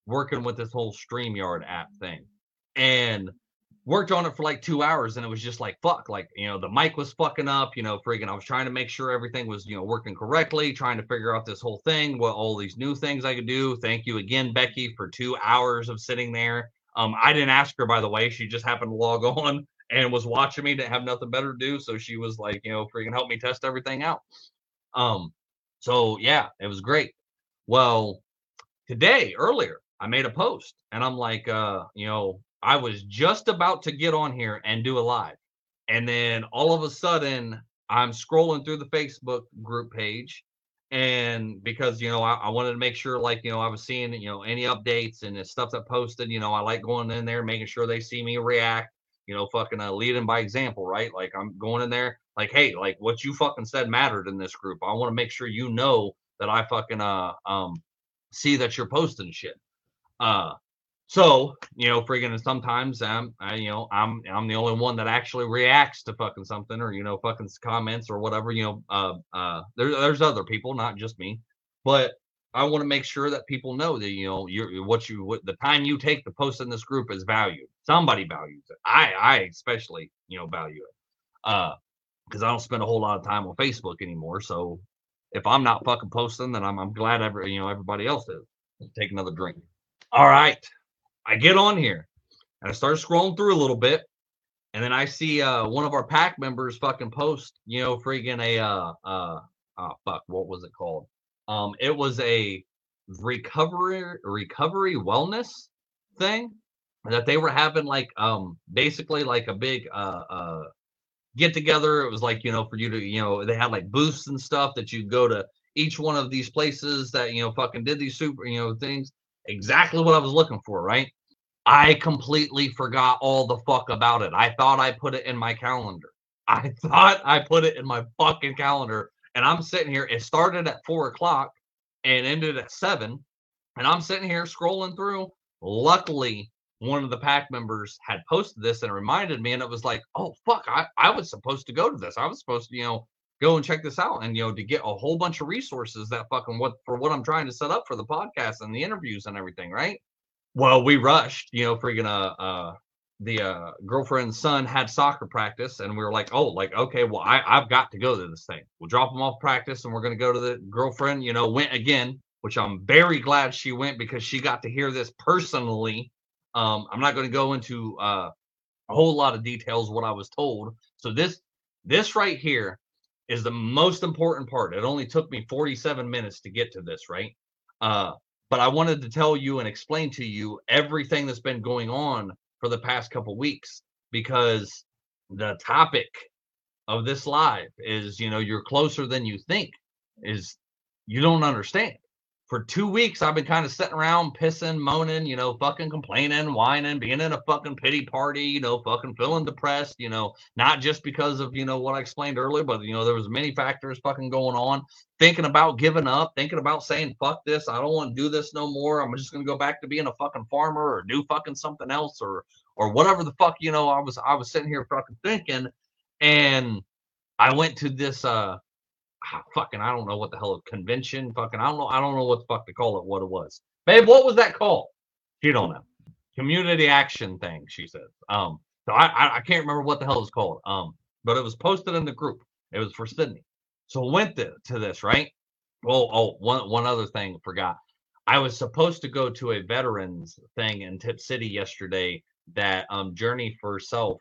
working with this whole StreamYard app thing, and worked on it for like two hours and it was just like fuck like you know the mic was fucking up you know friggin i was trying to make sure everything was you know working correctly trying to figure out this whole thing what all these new things i could do. Thank you again becky for two hours of sitting there. Um i didn't ask her by the way she just happened to log on and was watching me didn't have nothing better to do so she was like you know freaking help me test everything out. Um so yeah it was great. Well today earlier i made a post and i'm like uh you know I was just about to get on here and do a live. And then all of a sudden, I'm scrolling through the Facebook group page. And because, you know, I, I, wanted to make sure, like, you know, I was seeing, you know, any updates and the stuff that posted, you know, I like going in there, making sure they see me react, you know, fucking uh, leading by example, right? Like, I'm going in there, like, hey, like, what you fucking said mattered in this group. I want to make sure you know that I fucking, uh, um, see that you're posting shit. Uh, so, you know, friggin' sometimes I'm, I, you know, I'm, I'm the only one that actually reacts to fucking something or, you know, fucking comments or whatever, you know, uh, uh, there, there's other people, not just me, but I want to make sure that people know that, you know, you're, what you, what the time you take to post in this group is valued. Somebody values it. I, I especially, you know, value it. Uh, cause I don't spend a whole lot of time on Facebook anymore. So if I'm not fucking posting, then I'm, I'm glad every, you know, everybody else is. Take another drink. All right. I get on here and I start scrolling through a little bit, and then I see uh one of our pack members fucking post, you know, freaking a uh uh oh fuck, what was it called? Um, it was a recovery recovery wellness thing that they were having like um basically like a big uh uh get together. It was like, you know, for you to, you know, they had like booths and stuff that you go to each one of these places that, you know, fucking did these super, you know, things. Exactly what I was looking for, right? I completely forgot all the fuck about it. I thought I put it in my calendar. I thought I put it in my fucking calendar. And I'm sitting here. It started at four o'clock and ended at seven. And I'm sitting here scrolling through. Luckily, one of the pack members had posted this and reminded me, and it was like, oh fuck, I, I was supposed to go to this. I was supposed to, you know, go and check this out and you know to get a whole bunch of resources that fucking what for what I'm trying to set up for the podcast and the interviews and everything, right? Well, we rushed, you know, freaking uh uh the uh girlfriend's son had soccer practice and we were like, oh, like, okay, well, I, I've got to go to this thing. We'll drop him off practice and we're gonna go to the girlfriend, you know, went again, which I'm very glad she went because she got to hear this personally. Um, I'm not gonna go into uh a whole lot of details what I was told. So this this right here is the most important part. It only took me 47 minutes to get to this, right? Uh but I wanted to tell you and explain to you everything that's been going on for the past couple weeks because the topic of this live is you know you're closer than you think is you don't understand for two weeks, I've been kind of sitting around pissing, moaning, you know, fucking complaining, whining, being in a fucking pity party, you know, fucking feeling depressed, you know, not just because of, you know, what I explained earlier, but, you know, there was many factors fucking going on, thinking about giving up, thinking about saying, fuck this, I don't want to do this no more. I'm just to go back to being a fucking farmer or do fucking something else or, or whatever the fuck, you know, I was, I was sitting here fucking thinking and I went to this, uh, fucking I don't know what the hell a convention fucking I don't know I don't know what the fuck to call it what it was. Babe, what was that called? She don't know. Community action thing, she says. Um, so I, I, I can't remember what the hell it's called. Um, but it was posted in the group. It was for Sidney. So went to, to this, right? Well, oh, one one other thing, forgot. I was supposed to go to a veterans thing in Tipp City yesterday that um Journey for Self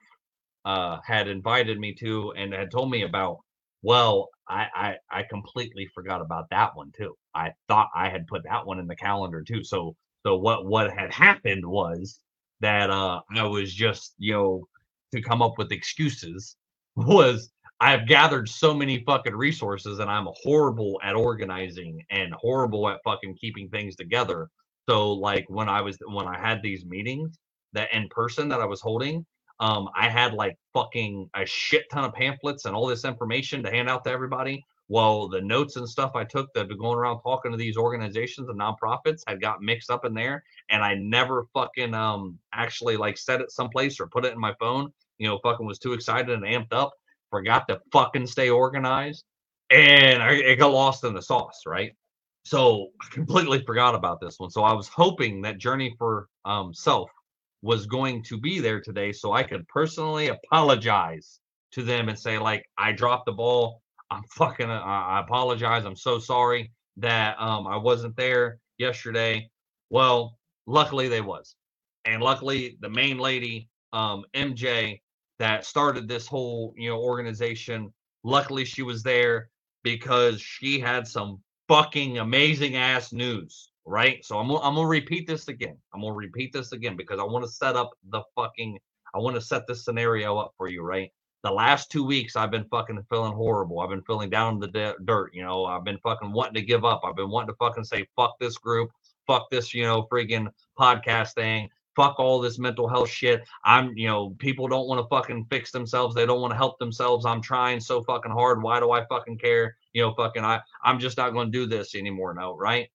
uh had invited me to and had told me about. Well, I, I I completely forgot about that one too. I thought I had put that one in the calendar too. So so what what had happened was that uh I was just you know to come up with excuses was I've gathered so many fucking resources and I'm horrible at organizing and horrible at fucking keeping things together. So like when I was when I had these meetings that in person that I was holding, um, I had like fucking a shit ton of pamphlets and all this information to hand out to everybody. Well, the notes and stuff I took that been going around talking to these organizations and nonprofits had got mixed up in there, and I never fucking um actually like set it someplace or put it in my phone. You know, fucking was too excited and amped up forgot to fucking stay organized, and I, it got lost in the sauce, right? So I completely forgot about this one. So I was hoping that Journey for um, Self was going to be there today, so I could personally apologize to them and say, like, I dropped the ball. I'm fucking. Uh, I apologize. I'm so sorry that um, I wasn't there yesterday. Well, luckily they was, and luckily the main lady, um, MJ, that started this whole you know organization. Luckily, she was there because she had some fucking amazing ass news, right? So I'm I'm gonna repeat this again. I'm gonna repeat this again because I want to set up the fucking I want to set this scenario up for you, right? The last two weeks I've been fucking feeling horrible. I've been feeling down in the de- dirt, you know. I've been fucking wanting to give up. I've been wanting to fucking say fuck this group, fuck this, you know, friggin' podcast thing fuck all this mental health shit. I'm, you know, people don't want to fucking fix themselves. They don't want to help themselves. I'm trying so fucking hard. Why do I fucking care? You know, fucking I I'm just not going to do this anymore. No, right?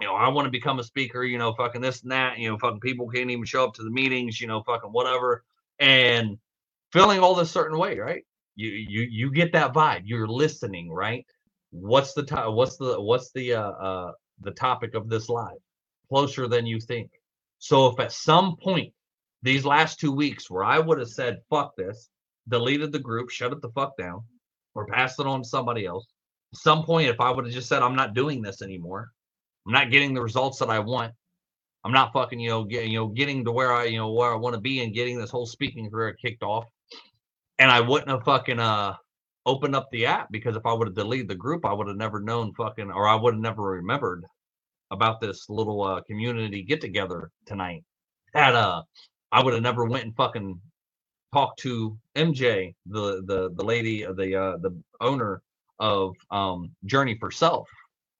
You know, I want to become a speaker, you know, fucking this and that, you know, fucking people can't even show up to the meetings, you know, fucking whatever. And feeling all this certain way, right? You you you get that vibe. You're listening, right? What's the time? What's the what's the uh uh the topic of this live? Closer than you think so if at some point these last two weeks where I would have said, fuck this, deleted the group, shut it the fuck down, or passed it on to somebody else, some point if I would have just said, I'm not doing this anymore, I'm not getting the results that I want. I'm not fucking, you know, get, you know, getting to where I, you know, where I want to be and getting this whole speaking career kicked off. And I wouldn't have fucking uh opened up the app because if I would have deleted the group, I would have never known fucking or I would have never remembered about this little uh, community get together tonight. That uh, I would have never went and fucking talked to MJ, the the the lady, uh, the uh, the owner of um, Journey for Self,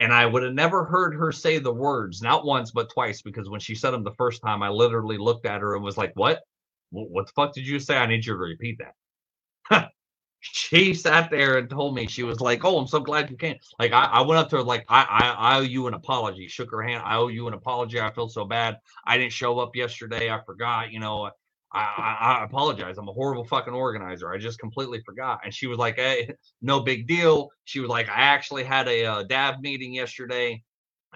and I would have never heard her say the words, not once but twice, because when she said them the first time, I literally looked at her and was like, "What? What the fuck did you say? I need you to repeat that." she sat there and told me she was like, "Oh, I'm so glad you came." Like I, I went up to her like, I, I, I owe you an apology." Shook her hand. I owe you an apology. I feel so bad. I didn't show up yesterday. I forgot. You know, I, I, apologize. I'm a horrible fucking organizer. I just completely forgot. And she was like, "Hey, no big deal." She was like, "I actually had a uh, DAV meeting yesterday,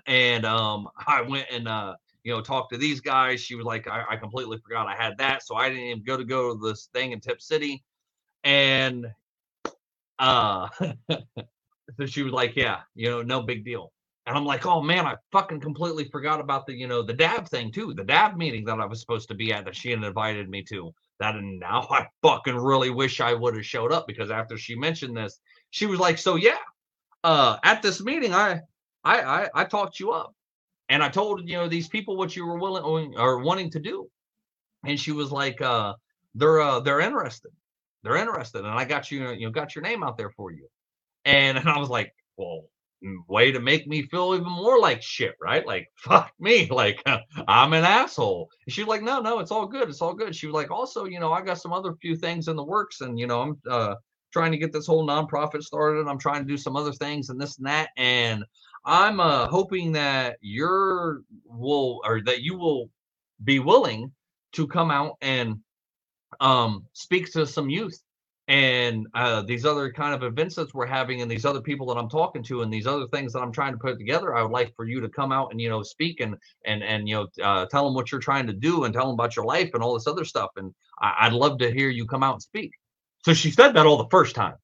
and um, I went and uh." you know, talked to these guys. She was like, I, I completely forgot I had that. So I didn't even go to go to this thing in Tipp City and uh so she was like yeah you know no big deal and i'm like oh man i fucking completely forgot about the you know the DAV thing too the DAV meeting that i was supposed to be at that she had invited me to. That and now i fucking really wish i would have showed up because after she mentioned this she was like so yeah uh at this meeting i i i, I talked you up and i told you know these people what you were willing or wanting to do. And she was like uh they're uh they're interested they're interested and i got you you know got your name out there for you. And, and i was like well way to make me feel even more like shit right? Like fuck me like i'm an asshole. And like no no it's all good it's all good. She was like also you know i got some other few things in the works and you know i'm uh trying to get this whole nonprofit started and i'm trying to do some other things and this and that and i'm uh hoping that you're will or that you will be willing to come out and um, speaks to some youth and uh, these other kind of events that we're having and these other people that i'm talking to and these other things that i'm trying to put together i would like for you to come out and you know speak and and and you know uh, tell them what you're trying to do and tell them about your life and all this other stuff. And I, i'd love to hear you come out and speak. So she said that all the first time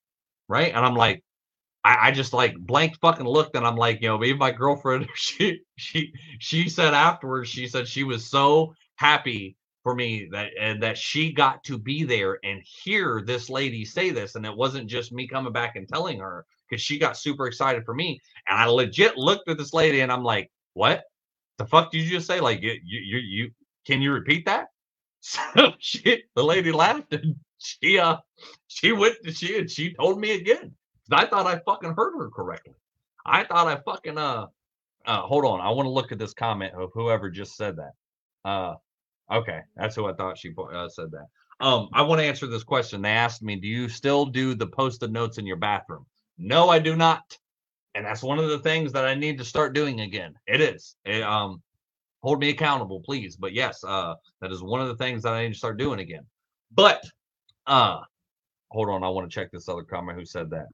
right? And i'm like I, just like blank fucking looked and I'm like, you know, maybe my girlfriend, she she she said afterwards, she said she was so happy for me that and that she got to be there and hear this lady say this. And it wasn't just me coming back and telling her because she got super excited for me. And I legit looked at this lady and I'm like, what? The fuck did you just say? Like you you you can you repeat that? So she the lady laughed and she uh she went to she and she told me again. I thought I fucking heard her correctly. I thought I fucking uh uh hold on. I want to look at this comment of whoever just said that. Uh okay, that's who I thought she uh, said that. Um I want to answer this question. They asked me, "Do you still do the posted notes in your bathroom?" No, I do not. And that's one of the things that I need to start doing again. It is. It, um hold me accountable, please. But yes, uh that is one of the things that I need to start doing again. But uh hold on, I want to check this other comment who said that.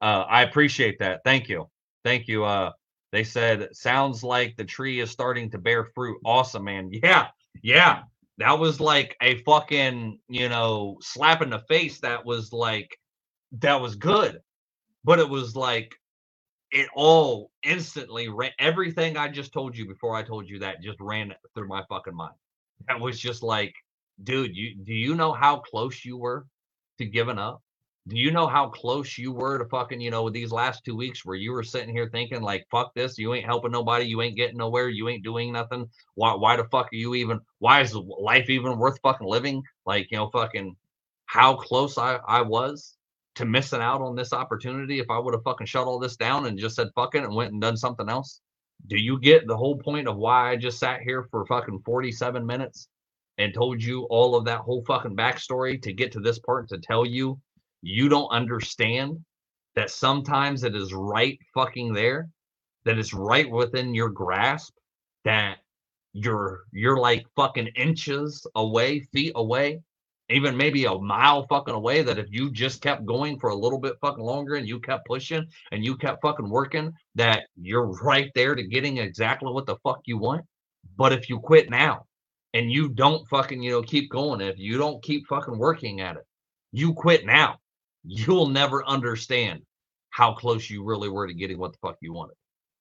Uh, I appreciate that. Thank you. Thank you. Uh, they said, sounds like the tree is starting to bear fruit. Awesome, man. Yeah. Yeah. That was like a fucking, you know, slap in the face. That was like, that was good. But it was like, it all instantly ran everything I just told you before I told you that just ran through my fucking mind. That was just like, dude, you do you know how close you were to giving up? Do you know how close you were to fucking, you know, these last two weeks where you were sitting here thinking like, fuck this, you ain't helping nobody, you ain't getting nowhere, you ain't doing nothing. Why why the fuck are you even why is life even worth fucking living? Like, you know, fucking how close I, I was to missing out on this opportunity if I would have fucking shut all this down and just said fuck it and went and done something else. Do you get the whole point of why I just sat here for fucking 47 minutes and told you all of that whole fucking backstory to get to this part to tell you you don't understand that sometimes it is right fucking there, that it's right within your grasp, that you're you're like fucking inches away, feet away, even maybe a mile fucking away. That if you just kept going for a little bit fucking longer and you kept pushing and you kept fucking working, that you're right there to getting exactly what the fuck you want. But if you quit now and you don't fucking, you know, keep going, if you don't keep fucking working at it, you quit now you'll never understand how close you really were to getting what the fuck you wanted.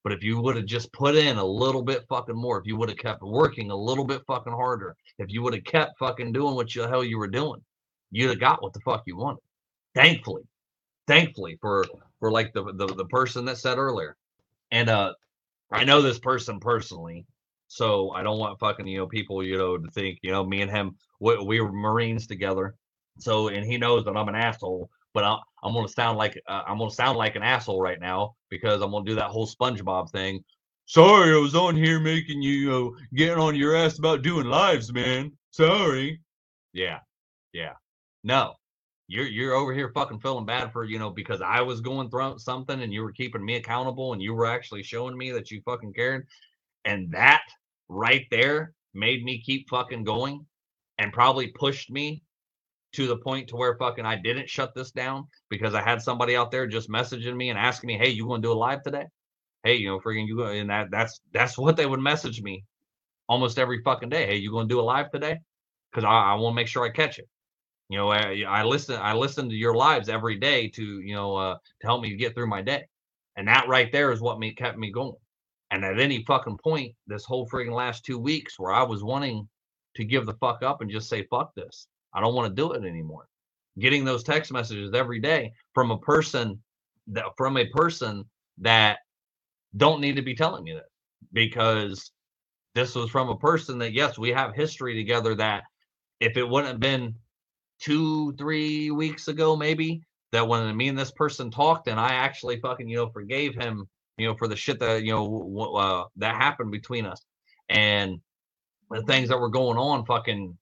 But if you would have just put in a little bit fucking more, if you would have kept working a little bit fucking harder, if you would have kept fucking doing what the hell you were doing, you'd have got what the fuck you wanted. Thankfully, thankfully for for like the the, the person that said earlier, and uh, I know this person personally, so I don't want fucking you know people you know to think you know me and him we, we were Marines together, so and he knows that I'm an asshole but I, am gonna sound like uh, I'm gonna sound like an asshole right now because I'm gonna do that whole SpongeBob thing. Sorry, I was on here making you uh, getting on your ass about doing lives, man. Sorry. Yeah, yeah. No, you're you're over here fucking feeling bad for you know because I was going through something and you were keeping me accountable and you were actually showing me that you fucking cared, and that right there made me keep fucking going and probably pushed me to the point to where fucking I didn't shut this down because I had somebody out there just messaging me and asking me, "Hey, you going to do a live today?" Hey, you know, freaking you and that that's that's what they would message me almost every fucking day. Hey, you going to do a live today? Because I, I want to make sure I catch it. You know, I, I listen I listen to your lives every day to you know uh, to help me get through my day, and that right there is what me kept me going. And at any fucking point, this whole freaking last two weeks where I was wanting to give the fuck up and just say fuck this I don't want to do it anymore. Getting those text messages every day from a person that from a person that don't need to be telling me that because this was from a person that yes, we have history together that if it wouldn't have been two, three weeks ago, maybe that when me and this person talked and I actually fucking, you know, forgave him, you know, for the shit that, you know, uh, that happened between us and the things that were going on fucking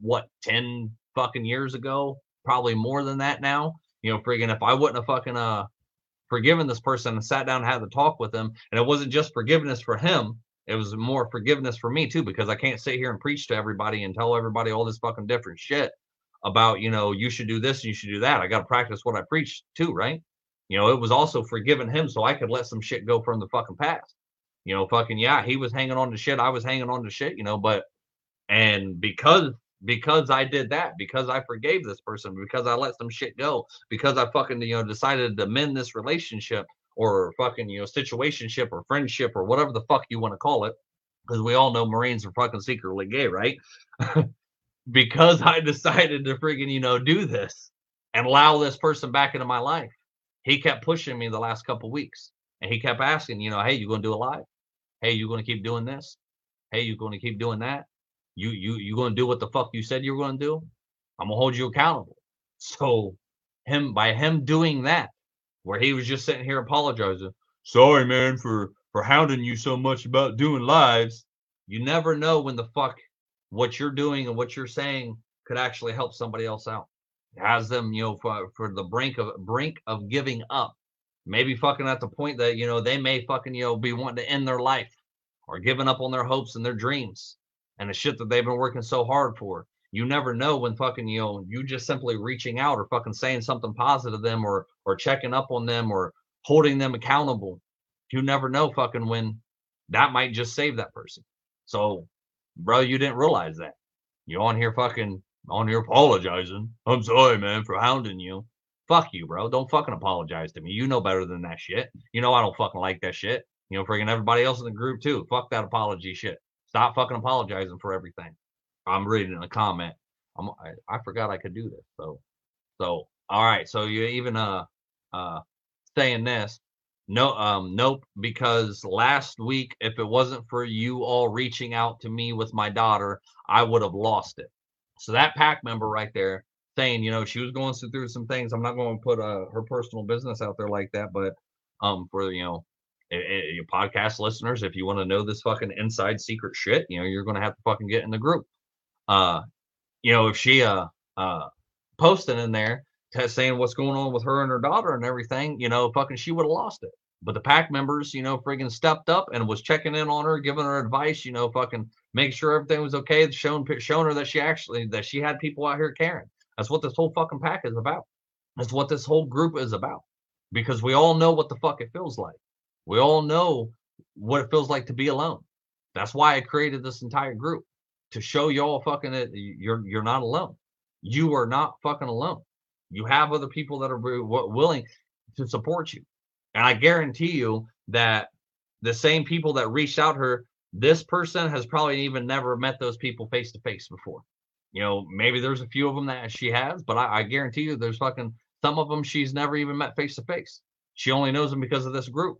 what 10 fucking years ago, probably more than that now. You know, friggin' if I wouldn't have fucking uh forgiven this person and sat down and had the talk with him, and it wasn't just forgiveness for him, it was more forgiveness for me too, because I can't sit here and preach to everybody and tell everybody all this fucking different shit about, you know, you should do this and you should do that. I gotta practice what I preach too, right? You know, it was also forgiving him so I could let some shit go from the fucking past. You know, fucking yeah, he was hanging on to shit, I was hanging on to shit, you know, but and because because I did that, because I forgave this person, because I let some shit go, because I fucking, you know, decided to mend this relationship or fucking, you know, situationship or friendship or whatever the fuck you want to call it. Because we all know Marines are fucking secretly gay, right? because I decided to friggin', you know, do this and allow this person back into my life. He kept pushing me the last couple weeks and he kept asking, you know, hey, you gonna do a live? Hey, you gonna keep doing this? Hey, you gonna keep doing that? You you you gonna do what the fuck you said you were gonna do? I'm gonna hold you accountable. So him by him doing that, where he was just sitting here apologizing, sorry man for for hounding you so much about doing lives. You never know when the fuck what you're doing and what you're saying could actually help somebody else out. Has them, you know, for, for the brink of brink of giving up. Maybe fucking at the point that, you know, they may fucking, you know, be wanting to end their life or giving up on their hopes and their dreams and the shit that they've been working so hard for. You never know when fucking, you know, you just simply reaching out or fucking saying something positive to them or or checking up on them or holding them accountable. You never know fucking when that might just save that person. So, bro, you didn't realize that. You on here fucking on here apologizing. I'm sorry, man, for hounding you. Fuck you, bro. Don't fucking apologize to me. You know better than that shit. You know I don't fucking like that shit. You know, freaking everybody else in the group too. Fuck that apology shit. Stop fucking apologizing for everything. I'm reading a comment. I'm, I, I forgot I could do this. So, so all right. So you even uh uh saying this. No, um, nope. Because last week, if it wasn't for you all reaching out to me with my daughter, I would have lost it. So that pack member right there saying, you know, she was going through some things. I'm not going to put uh, her personal business out there like that, but um, for you know, your podcast listeners, if you want to know this fucking inside secret shit, you know, you're going to have to fucking get in the group. Uh, you know, if she uh uh posting in there saying what's going on with her and her daughter and everything, you know, fucking she would have lost it. But the pack members, you know, friggin' stepped up and was checking in on her, giving her advice, you know, fucking make sure everything was okay, showing showing her that she actually that she had people out here caring. That's what this whole fucking pack is about. That's what this whole group is about. Because we all know what the fuck it feels like. We all know what it feels like to be alone. That's why I created this entire group to show y'all fucking that You're you're not alone. You are not fucking alone. You have other people that are willing to support you, and I guarantee you that the same people that reached out her, this person has probably even never met those people face to face before. You know, maybe there's a few of them that she has, but I, I guarantee you there's fucking some of them she's never even met face to face. She only knows them because of this group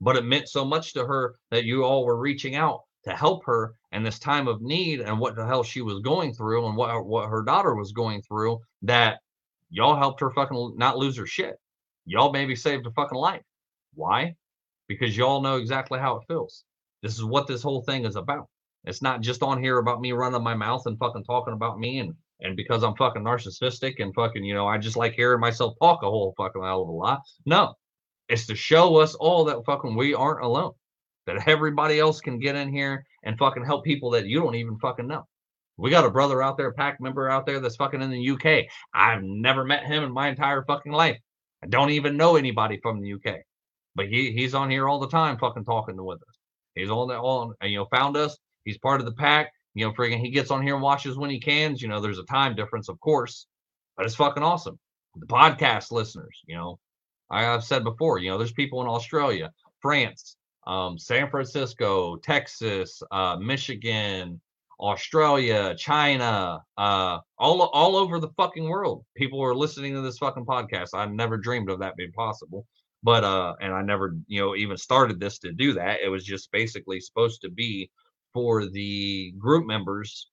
but it meant so much to her that you all were reaching out to help her in this time of need and what the hell she was going through and what what her daughter was going through that y'all helped her fucking not lose her shit. Y'all maybe saved a fucking life. Why? Because y'all know exactly how it feels. This is what this whole thing is about. It's not just on here about me running my mouth and fucking talking about me and and because I'm fucking narcissistic and fucking, you know, I just like hearing myself talk a whole fucking hell of a lot. No, it's to show us all that fucking we aren't alone. That everybody else can get in here and fucking help people that you don't even fucking know. We got a brother out there, a pack member out there that's fucking in the UK. I've never met him in my entire fucking life. I don't even know anybody from the UK. But he he's on here all the time fucking talking to with us. He's on that all you know, found us. He's part of the pack. You know, friggin' he gets on here and watches when he can. You know, there's a time difference, of course, but it's fucking awesome. The podcast listeners, you know, I have said before, you know, there's people in Australia, France, um, San Francisco, Texas, uh, Michigan, Australia, China, uh, all all over the fucking world. People are listening to this fucking podcast. I never dreamed of that being possible. But uh, and I never, you know, even started this to do that. It was just basically supposed to be for the group members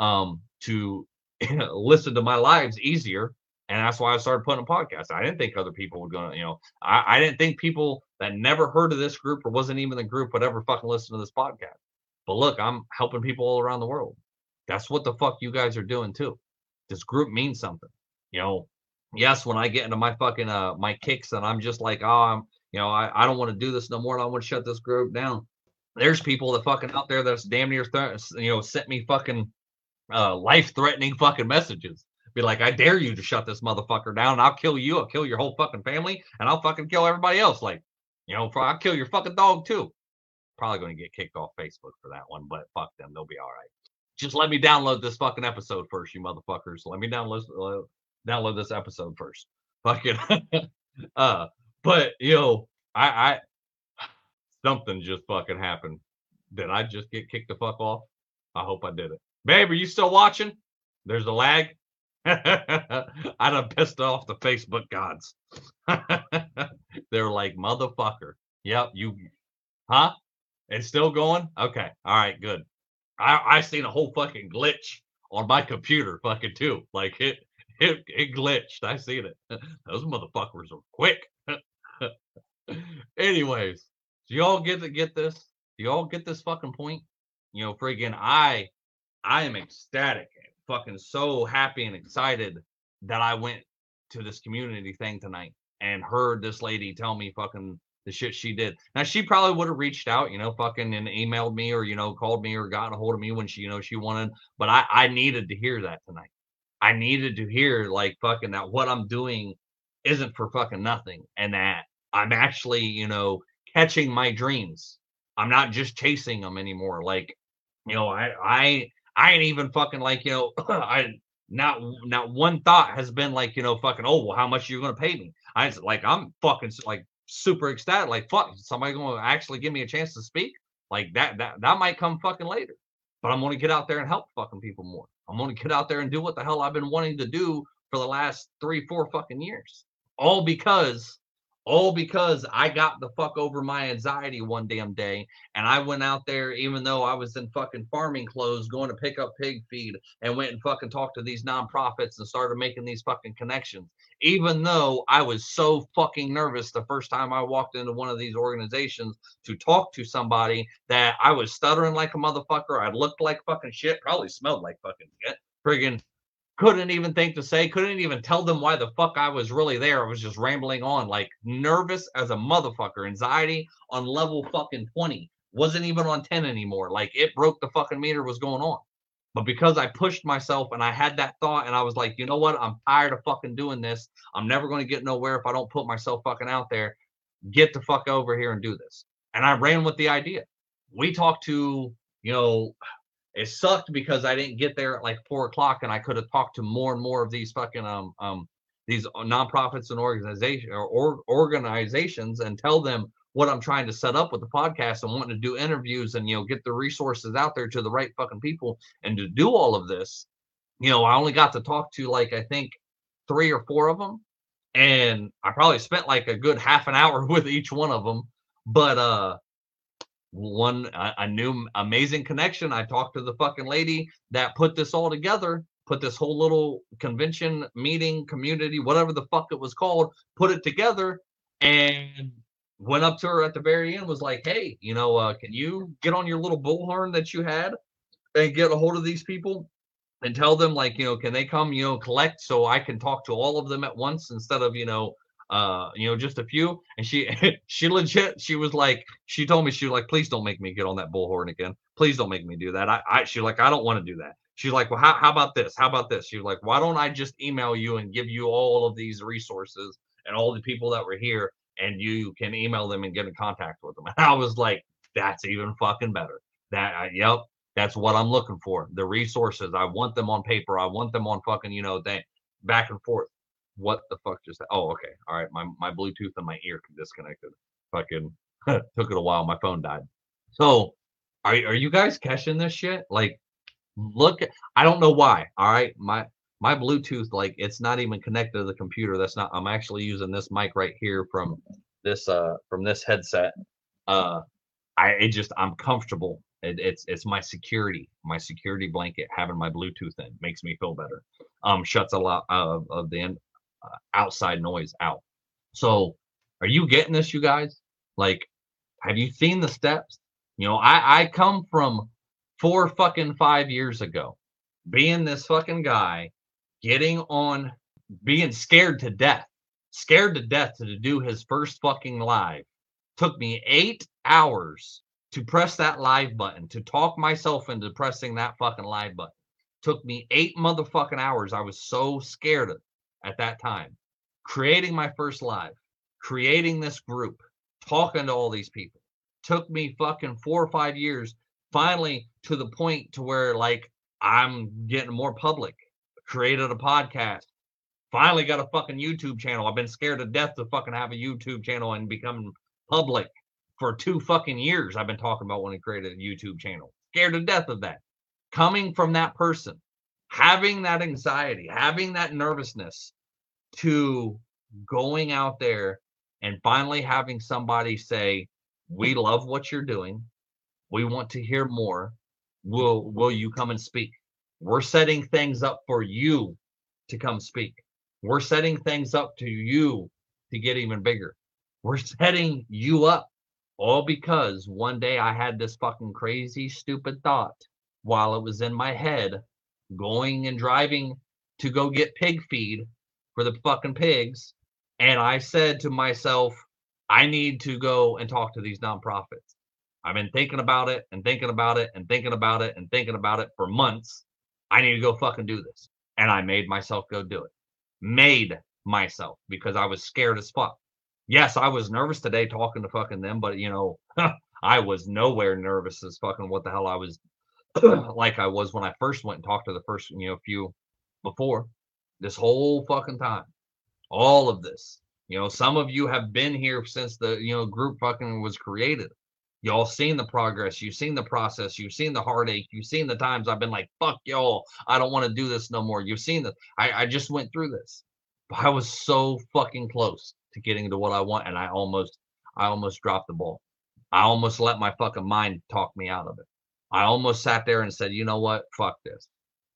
um to listen to my lives easier and that's why I started putting a podcast. I didn't think other people were gonna, you know, I, I didn't think people that never heard of this group or wasn't even the group would ever fucking listen to this podcast. But look, I'm helping people all around the world. That's what the fuck you guys are doing too. This group means something. You know, yes, when I get into my fucking uh my kicks and I'm just like, oh, I'm, you know, I, I don't want to do this no more. And I want to shut this group down. There's people that fucking out there that's damn near, th- you know, sent me fucking uh life threatening fucking messages be like, I dare you to shut this motherfucker down. I'll kill you. I'll kill your whole fucking family, and I'll fucking kill everybody else. Like, you know, I'll kill your fucking dog too. Probably going to get kicked off Facebook for that one, but fuck them. They'll be all right. Just let me download this fucking episode first, you motherfuckers. Let me download uh, download this episode first. Fucking uh but you know, I I something just fucking happened. Did I just get kicked the fuck off? I hope I did it. Babe, are you still watching? There's a lag. I done pissed off the Facebook gods. They're like, motherfucker. Yep, you huh? It's still going? Okay. All right, good. I I seen a whole fucking glitch on my computer fucking too. Like it it, it glitched. I seen it. Those motherfuckers are quick. Anyways, do y'all get to get this? Do y'all get this fucking point? You know, friggin' I I am ecstatic, fucking so happy and excited that I went to this community thing tonight and heard this lady tell me fucking the shit she did. Now she probably would have reached out, you know, fucking and emailed me or you know called me or gotten a hold of me when she, you know, she wanted. But I I needed to hear that tonight. I needed to hear like fucking that what I'm doing isn't for fucking nothing and that I'm actually, you know, catching my dreams. I'm not just chasing them anymore. Like, you know, I I I ain't even fucking like, you know, I not not one thought has been like, you know, fucking, oh well, how much you're you gonna pay me? I like I'm fucking like super ecstatic, like fuck, somebody gonna actually give me a chance to speak? Like that that that might come fucking later. But I'm gonna get out there and help fucking people more. I'm gonna get out there and do what the hell I've been wanting to do for the last three, four fucking years. All because all because I got the fuck over my anxiety one damn day and I went out there, even though I was in fucking farming clothes, going to pick up pig feed and went and fucking talked to these nonprofits and started making these fucking connections. Even though I was so fucking nervous the first time I walked into one of these organizations to talk to somebody that I was stuttering like a motherfucker. I looked like fucking shit, probably smelled like fucking shit. Friggin' couldn't even think to say, couldn't even tell them why the fuck I was really there. I was just rambling on, like nervous as a motherfucker, anxiety on level fucking 20. Wasn't even on 10 anymore. Like it broke the fucking meter was going on. But because I pushed myself and I had that thought and I was like, you know what? I'm tired of fucking doing this. I'm never going to get nowhere if I don't put myself fucking out there. Get the fuck over here and do this. And I ran with the idea. We talked to, you know, it sucked because I didn't get there at like four o'clock, and I could have talked to more and more of these fucking um um these nonprofits and organization or, or organizations and tell them what I'm trying to set up with the podcast and wanting to do interviews and you know get the resources out there to the right fucking people and to do all of this. You know, I only got to talk to like I think three or four of them, and I probably spent like a good half an hour with each one of them. But uh one a, a, new amazing connection. I talked to the fucking lady that put this all together, put this whole little convention meeting community, whatever the fuck it was called, put it together, and went up to her at the very end. Was like, hey, you know, uh, can you get on your little bullhorn that you had and get a hold of these people? And tell them, like, you know, can they come, you know, collect so I can talk to all of them at once instead of, you know, uh, you know, just a few. And she she legit, she was like, she told me she was like, please don't make me get on that bullhorn again. Please don't make me do that. I, I she like, I don't want to do that. She's like, well, how, how about this? How about this? She was like, why don't I just email you and give you all of these resources and all the people that were here, and you can email them and get in contact with them. And I was like, that's even fucking better. That, I, yep, that's what I'm looking for. The resources, I want them on paper. I want them on fucking, you know, they back and forth what the fuck just oh okay all right my, my bluetooth and my ear disconnected fucking took it a while my phone died. So are, are you guys catching this shit? Like look i don't know why all right? My my bluetooth like it's not even connected to the computer that's not i'm actually using this mic right here from this uh from this headset uh i it just i'm comfortable it, it's it's my security my security blanket having my bluetooth in makes me feel better. Um shuts a lot of, of the Uh, outside noise out. So, are you getting this, you guys? Like, have you seen the steps? You know, I I come from four fucking five years ago, being this fucking guy, getting on, being scared to death, scared to death to do his first fucking live. Took me eight hours to press that live button, to talk myself into pressing that fucking live button. Took me eight motherfucking hours. I was so scared of at that time, creating my first live, creating this group, talking to all these people. Took me fucking four or five years finally to the point to where like I'm getting more public. Created a podcast. Finally got a fucking YouTube channel. I've been scared to death to fucking have a YouTube channel and become public for two fucking years. I've been talking about when I created a YouTube channel. Scared to death of that. Coming from that person, having that anxiety, having that nervousness to going out there and finally having somebody say, "We love what you're doing. We want to hear more. Will will you come and speak?" We're setting things up for you to come speak. We're setting things up to you to get even bigger. We're setting you up all because one day I had this fucking crazy, stupid thought while it was in my head, going and driving to go get pig feed for the fucking pigs. And I said to myself, I need to go and talk to these nonprofits. I've been thinking about it and thinking about it and thinking about it and thinking about it for months. I need to go fucking do this. And I made myself go do it. Made myself because I was scared as fuck. Yes, I was nervous today talking to fucking them, but you know, I was nowhere nervous as fucking what the hell I was like I was when I first went and talked to the first, you know, few before this whole fucking time. All of this. You know, some of you have been here since the, you know, group fucking was created. Y'all seen the progress, you've seen the process, you've seen the heartache, you've seen the times I've been like, fuck y'all, I don't want to do this no more. You've seen the I, I just went through this. But I was so fucking close to getting to what I want, and I almost I almost dropped the ball. I almost let my fucking mind talk me out of it. I almost sat there and said, you know what? Fuck this.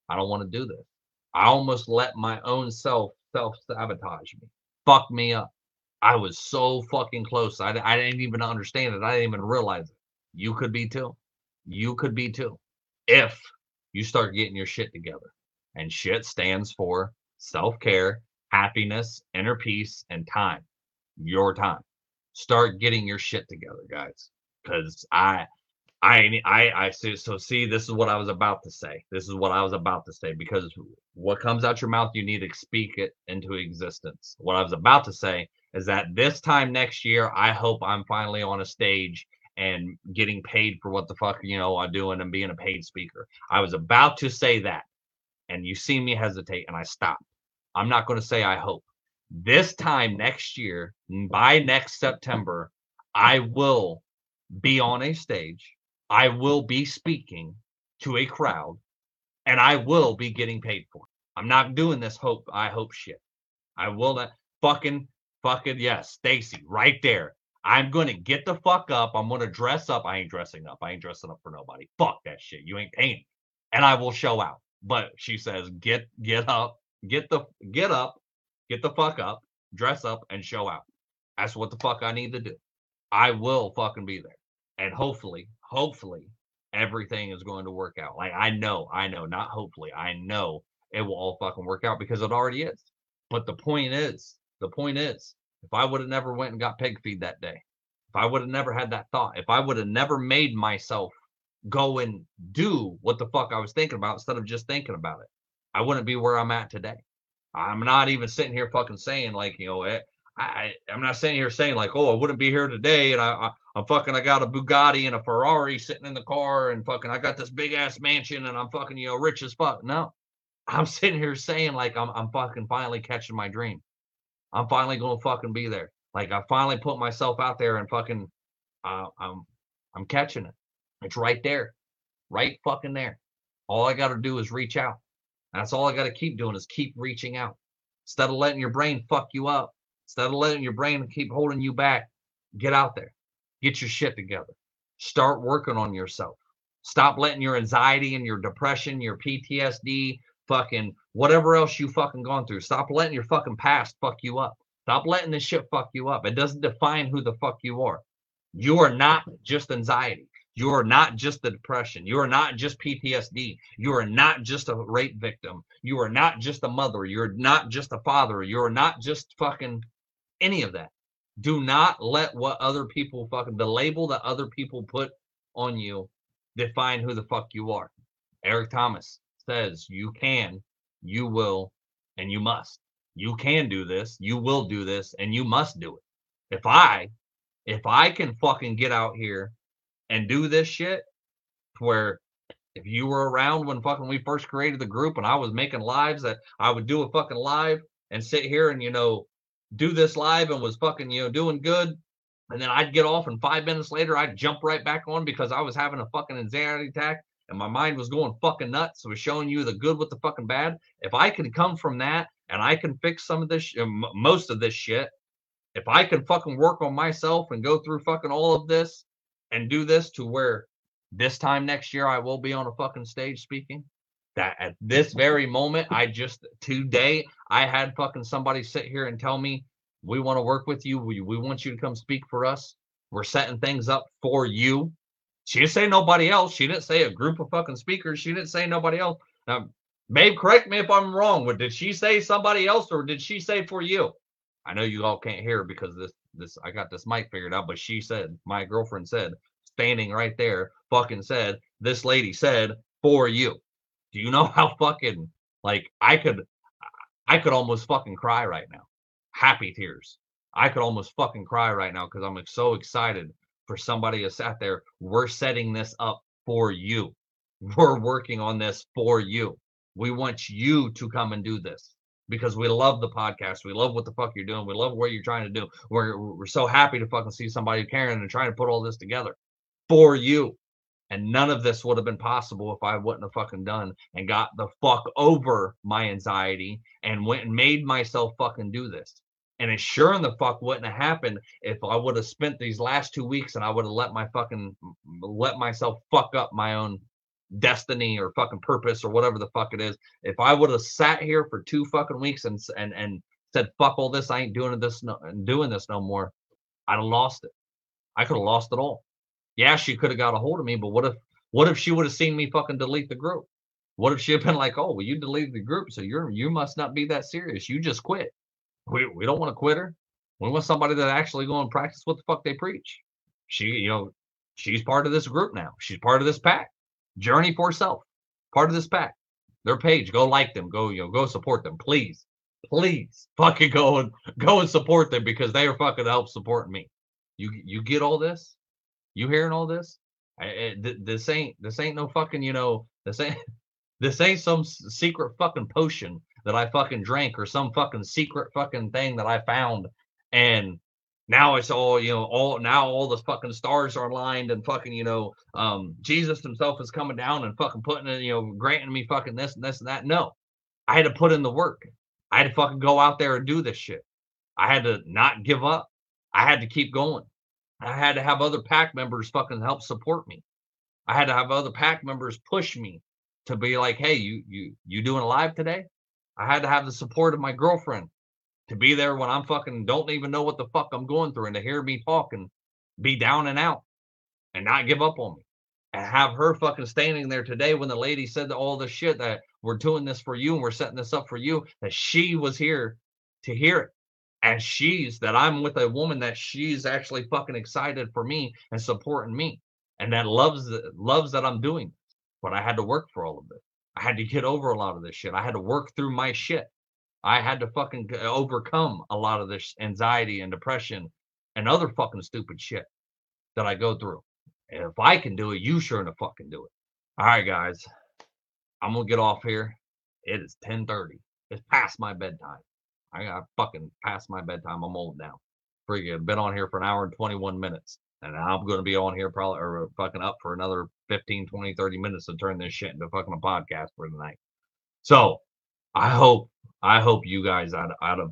I don't want to do this. I almost let my own self self sabotage me, fuck me up. I was so fucking close. I, I didn't even understand it. I didn't even realize it. You could be too. You could be too. If you start getting your shit together. And shit stands for self care, happiness, inner peace, and time. Your time. Start getting your shit together, guys. Because I, I, I, I see. So see, this is what I was about to say. This is what I was about to say. Because what comes out your mouth, you need to speak it into existence. What I was about to say is that this time next year, I hope I'm finally on a stage and getting paid for what the fuck you know I'm doing and being a paid speaker. I was about to say that, and you see me hesitate, and I stop. I'm not going to say I hope. This time next year, by next September, I will be on a stage. I will be speaking to a crowd, and I will be getting paid for it. I'm not doing this hope I hope shit. I will not fucking Fucking yes, Stacy, right there. I'm gonna get the fuck up. I'm gonna dress up. I ain't dressing up. I ain't dressing up for nobody. Fuck that shit. You ain't paying. And I will show out. But she says, get get up, get the get up, get the fuck up, dress up, and show out. That's what the fuck I need to do. I will fucking be there. And hopefully, hopefully, everything is going to work out. Like I know, I know, not hopefully, I know it will all fucking work out because it already is. But the point is, the point is, if I would have never went and got pig feed that day, if I would have never had that thought, if I would have never made myself go and do what the fuck I was thinking about instead of just thinking about it, I wouldn't be where I'm at today. I'm not even sitting here fucking saying like, you know, eh, I, I'm not sitting here saying like, oh, I wouldn't be here today, and I, I, I'm fucking, I got a Bugatti and a Ferrari sitting in the car, and fucking, I got this big ass mansion, and I'm fucking, you know, rich as fuck. No, I'm sitting here saying like, I'm, I'm fucking finally catching my dream. I'm finally gonna fucking be there. Like I finally put myself out there and fucking uh, I'm I'm catching it. It's right there. Right fucking there. All I gotta do is reach out. That's all I gotta keep doing is keep reaching out. Instead of letting your brain fuck you up, instead of letting your brain keep holding you back, get out there. Get your shit together. Start working on yourself. Stop letting your anxiety and your depression, your PTSD, fucking whatever else you fucking gone through. Stop letting your fucking past fuck you up. Stop letting this shit fuck you up. It doesn't define who the fuck you are. You are not just anxiety. You are not just the depression. You are not just PTSD. You are not just a rape victim. You are not just a mother. You're not just a father. You are not just fucking any of that. Do not let what other people fucking the label that other people put on you define who the fuck you are. Eric Thomas says you can you will, and you must. You can do this, you will do this, and you must do it. If I, if I can fucking get out here and do this shit where If you were around when fucking we first created the group and I was making lives that I would do a fucking live and sit here and, you know, do this live and was fucking, you know, doing good. And then I'd get off and five minutes later I'd jump right back on because I was having a fucking anxiety attack and my mind was going fucking nuts. It was showing you the good with the fucking bad. If I can come from that and I can fix some of this, uh, most of this shit, if I can fucking work on myself and go through fucking all of this and do this to where this time next year I will be on a fucking stage speaking. That at this very moment, I just today I had fucking somebody sit here and tell me we want to work with you. We, we want you to come speak for us. We're setting things up for you. She didn't say nobody else. She didn't say a group of fucking speakers. She didn't say nobody else. Now, Babe, correct me if I'm wrong. But did she say somebody else or did she say for you? I know you all can't hear because this this I got this mic figured out, but she said, my girlfriend said, standing right there, fucking said, this lady said for you. Do you know how fucking like I could I could almost fucking cry right now. Happy tears. I could almost fucking cry right now because I'm so excited for somebody to sat there. We're setting this up for you. We're working on this for you. We want you to come and do this because we love the podcast. We love what the fuck you're doing. We love what you're trying to do. We're we're so happy to fucking see somebody caring and trying to put all this together for you. And none of this would have been possible if I wouldn't have fucking done and got the fuck over my anxiety and went and made myself fucking do this. And it sure in the fuck wouldn't have happened if I would have spent these last two weeks and I would have let my fucking let myself fuck up my own destiny or fucking purpose or whatever the fuck it is. If I would have sat here for two fucking weeks and and and said fuck all this, I ain't doing this no doing this no more, I'd have lost it. I could have lost it all. Yeah, she could have got a hold of me, but what if what if she would have seen me fucking delete the group? What if she had been like, "Oh, well, you deleted the group, so you're you must not be that serious. You just quit." We we don't want to quit her. We want somebody that actually go and practice what the fuck they preach. She, you know, she's part of this group now. She's part of this pack. Journey for Self, part of this pack. Their page, go like them, go you know, go support them, please, please, fucking go and go and support them because they are fucking help supporting me. You you get all this? You hearing all this? I, I, this ain't this ain't no fucking you know this ain't this ain't some secret fucking potion that I fucking drank or some fucking secret fucking thing that I found. And now it's all you know all now all the fucking stars are aligned and fucking you know um jesus himself is coming down and fucking putting it you know granting me fucking this and this and that. No i had to put in the work. I had to fucking go out there and do this shit. I had to not give up. I had to keep going i had to have other pack members fucking help support me i had to have other pack members push me to be like hey you you you doing live today i had to have the support of my girlfriend to be there when I'm fucking don't even know what the fuck I'm going through and to hear me talk and be down and out and not give up on me. And have her fucking standing there today when the lady said all the shit that we're doing this for you and we're setting this up for you, that she was here to hear it. And she's that I'm with a woman that she's actually fucking excited for me and supporting me and that loves loves that I'm doing this. But I had to work for all of this. I had to get over a lot of this shit. I had to work through my shit. I had to fucking overcome a lot of this anxiety and depression and other fucking stupid shit that I go through. And if I can do it, you sure enough fucking do it. All right, guys. I'm gonna get off here. It is 10:30. It's past my bedtime. I got fucking past my bedtime. I'm old now. Freaking been on here for an hour and 21 minutes. And I'm gonna be on here probably or fucking up for another 15, 20, 30 minutes to turn this shit into fucking a podcast for tonight. So I hope I hope you guys out, out of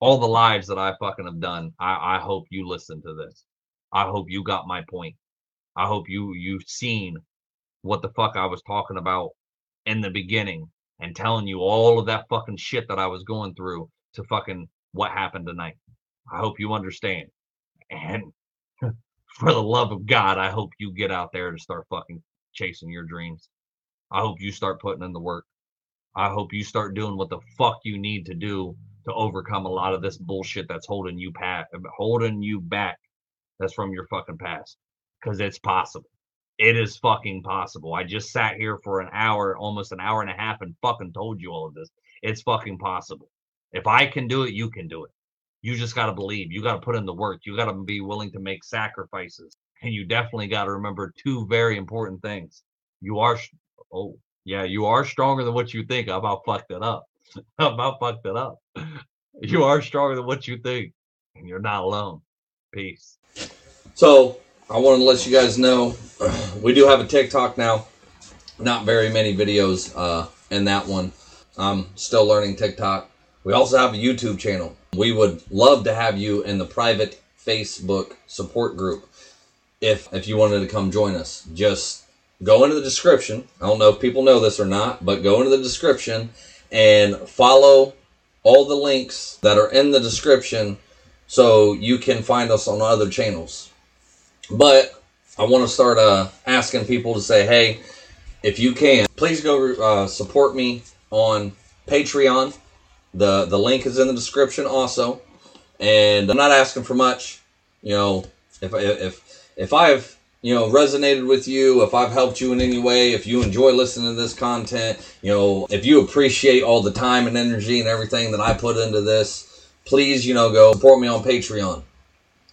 all the lives that I fucking have done, I, I hope you listen to this. I hope you got my point. I hope you you've seen what the fuck I was talking about in the beginning and telling you all of that fucking shit that I was going through to fucking what happened tonight. I hope you understand. And for the love of God, I hope you get out there to start fucking chasing your dreams. I hope you start putting in the work. I hope you start doing what the fuck you need to do to overcome a lot of this bullshit that's holding you pat holding you back that's from your fucking past because it's possible it is fucking possible i just sat here for an hour almost an hour and a half and fucking told you all of this it's fucking possible if i can do it you can do it you just got to believe you got to put in the work you got to be willing to make sacrifices and you definitely got to remember two very important things you are Oh, yeah, you are stronger than what you think. I about fucked it up. I about fucked it up. You are stronger than what you think, and you're not alone. Peace. So I wanted to let you guys know we do have a TikTok now. Not very many videos uh, in that one. I'm still learning TikTok. We also have a YouTube channel. We would love to have you in the private Facebook support group if if you wanted to come join us. Just go into the description. I don't know if people know this or not, but go into the description and follow all the links that are in the description so you can find us on other channels. But I want to start uh, asking people to say, hey, if you can, please go uh, support me on Patreon. The the link is in the description also. And I'm not asking for much. You know, if if if I've you know resonated with you, if I've helped you in any way, if you enjoy listening to this content, you know, if you appreciate all the time and energy and everything that I put into this, please, you know, go support me on Patreon.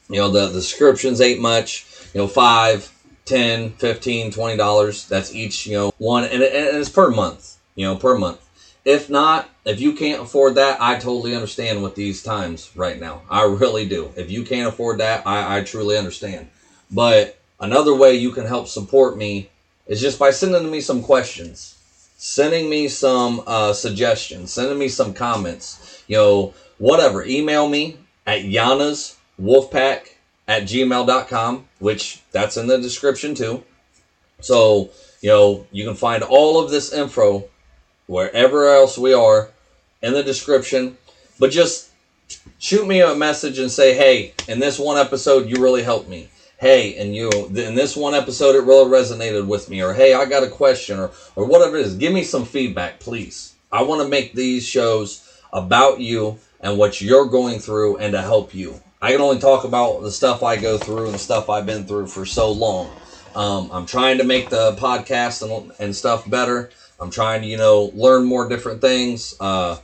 You know, the, the descriptions ain't much, you know, five, ten, fifteen, twenty dollars. That's each, you know, one and, and it's per month, you know, per month. If not, if you can't afford that, I totally understand with these times right now. I really do. If you can't afford that, I, I truly understand. But another way you can help support me is just by sending me some questions, sending me some uh, suggestions, sending me some comments, you know, whatever. Email me at Yana's Wolfpack at gmail.com, which that's in the description too. So, you know, you can find all of this info wherever else we are in the description. But just shoot me a message and say, hey, in this one episode, you really helped me. Hey, and you, in this one episode, it really resonated with me. Or, hey, I got a question, or, or whatever it is. Give me some feedback, please. I want to make these shows about you and what you're going through and to help you. I can only talk about the stuff I go through and the stuff I've been through for so long. Um, I'm trying to make the podcast and, and stuff better. I'm trying to, you know, learn more different things. Uh,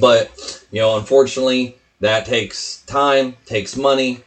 but, you know, unfortunately, that takes time, takes money,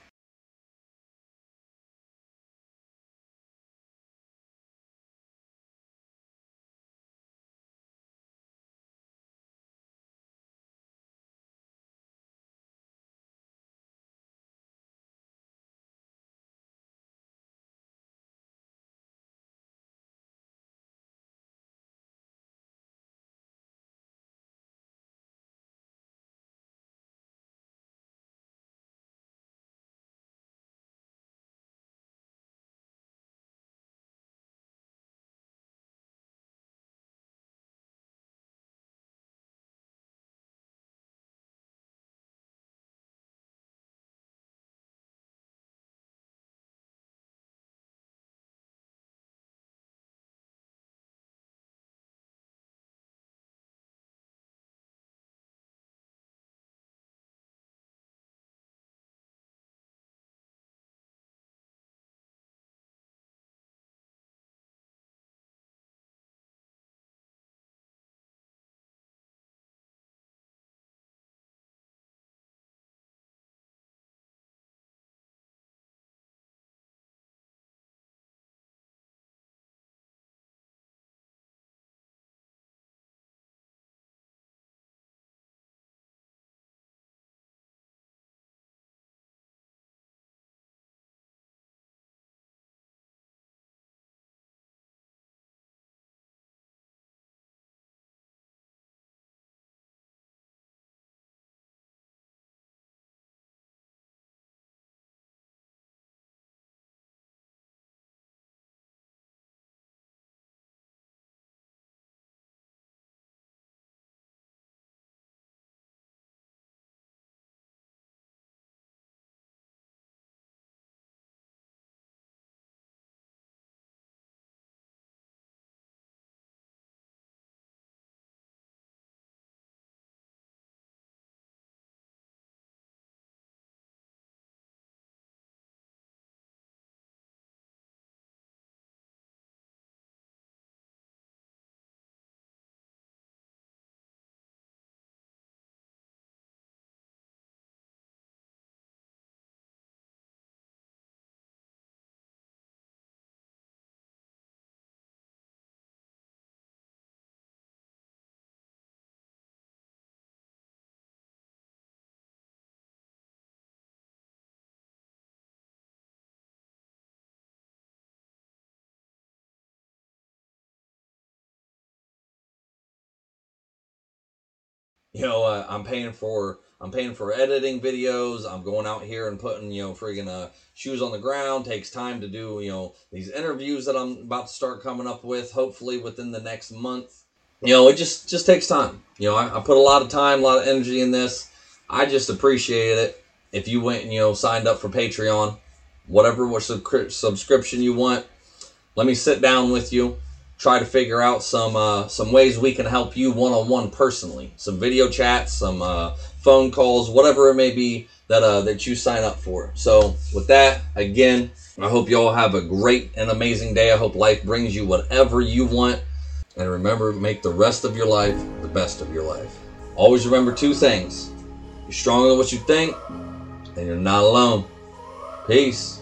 You know, uh, I'm paying for I'm paying for editing videos. I'm going out here and putting you know friggin' uh, shoes on the ground. Takes time to do you know these interviews that I'm about to start coming up with. Hopefully within the next month. You know, it just just takes time. You know, I, I put a lot of time, a lot of energy in this. I just appreciate it. If you went and you know signed up for Patreon, whatever what subscription you want, let me sit down with you try to figure out some uh, some ways we can help you one on one personally. Some video chats, some uh, phone calls, whatever it may be that uh, that you sign up for. So with that, again, I hope you all have a great and amazing day. I hope life brings you whatever you want, and remember, make the rest of your life the best of your life. Always remember two things: you're stronger than what you think, and you're not alone. Peace.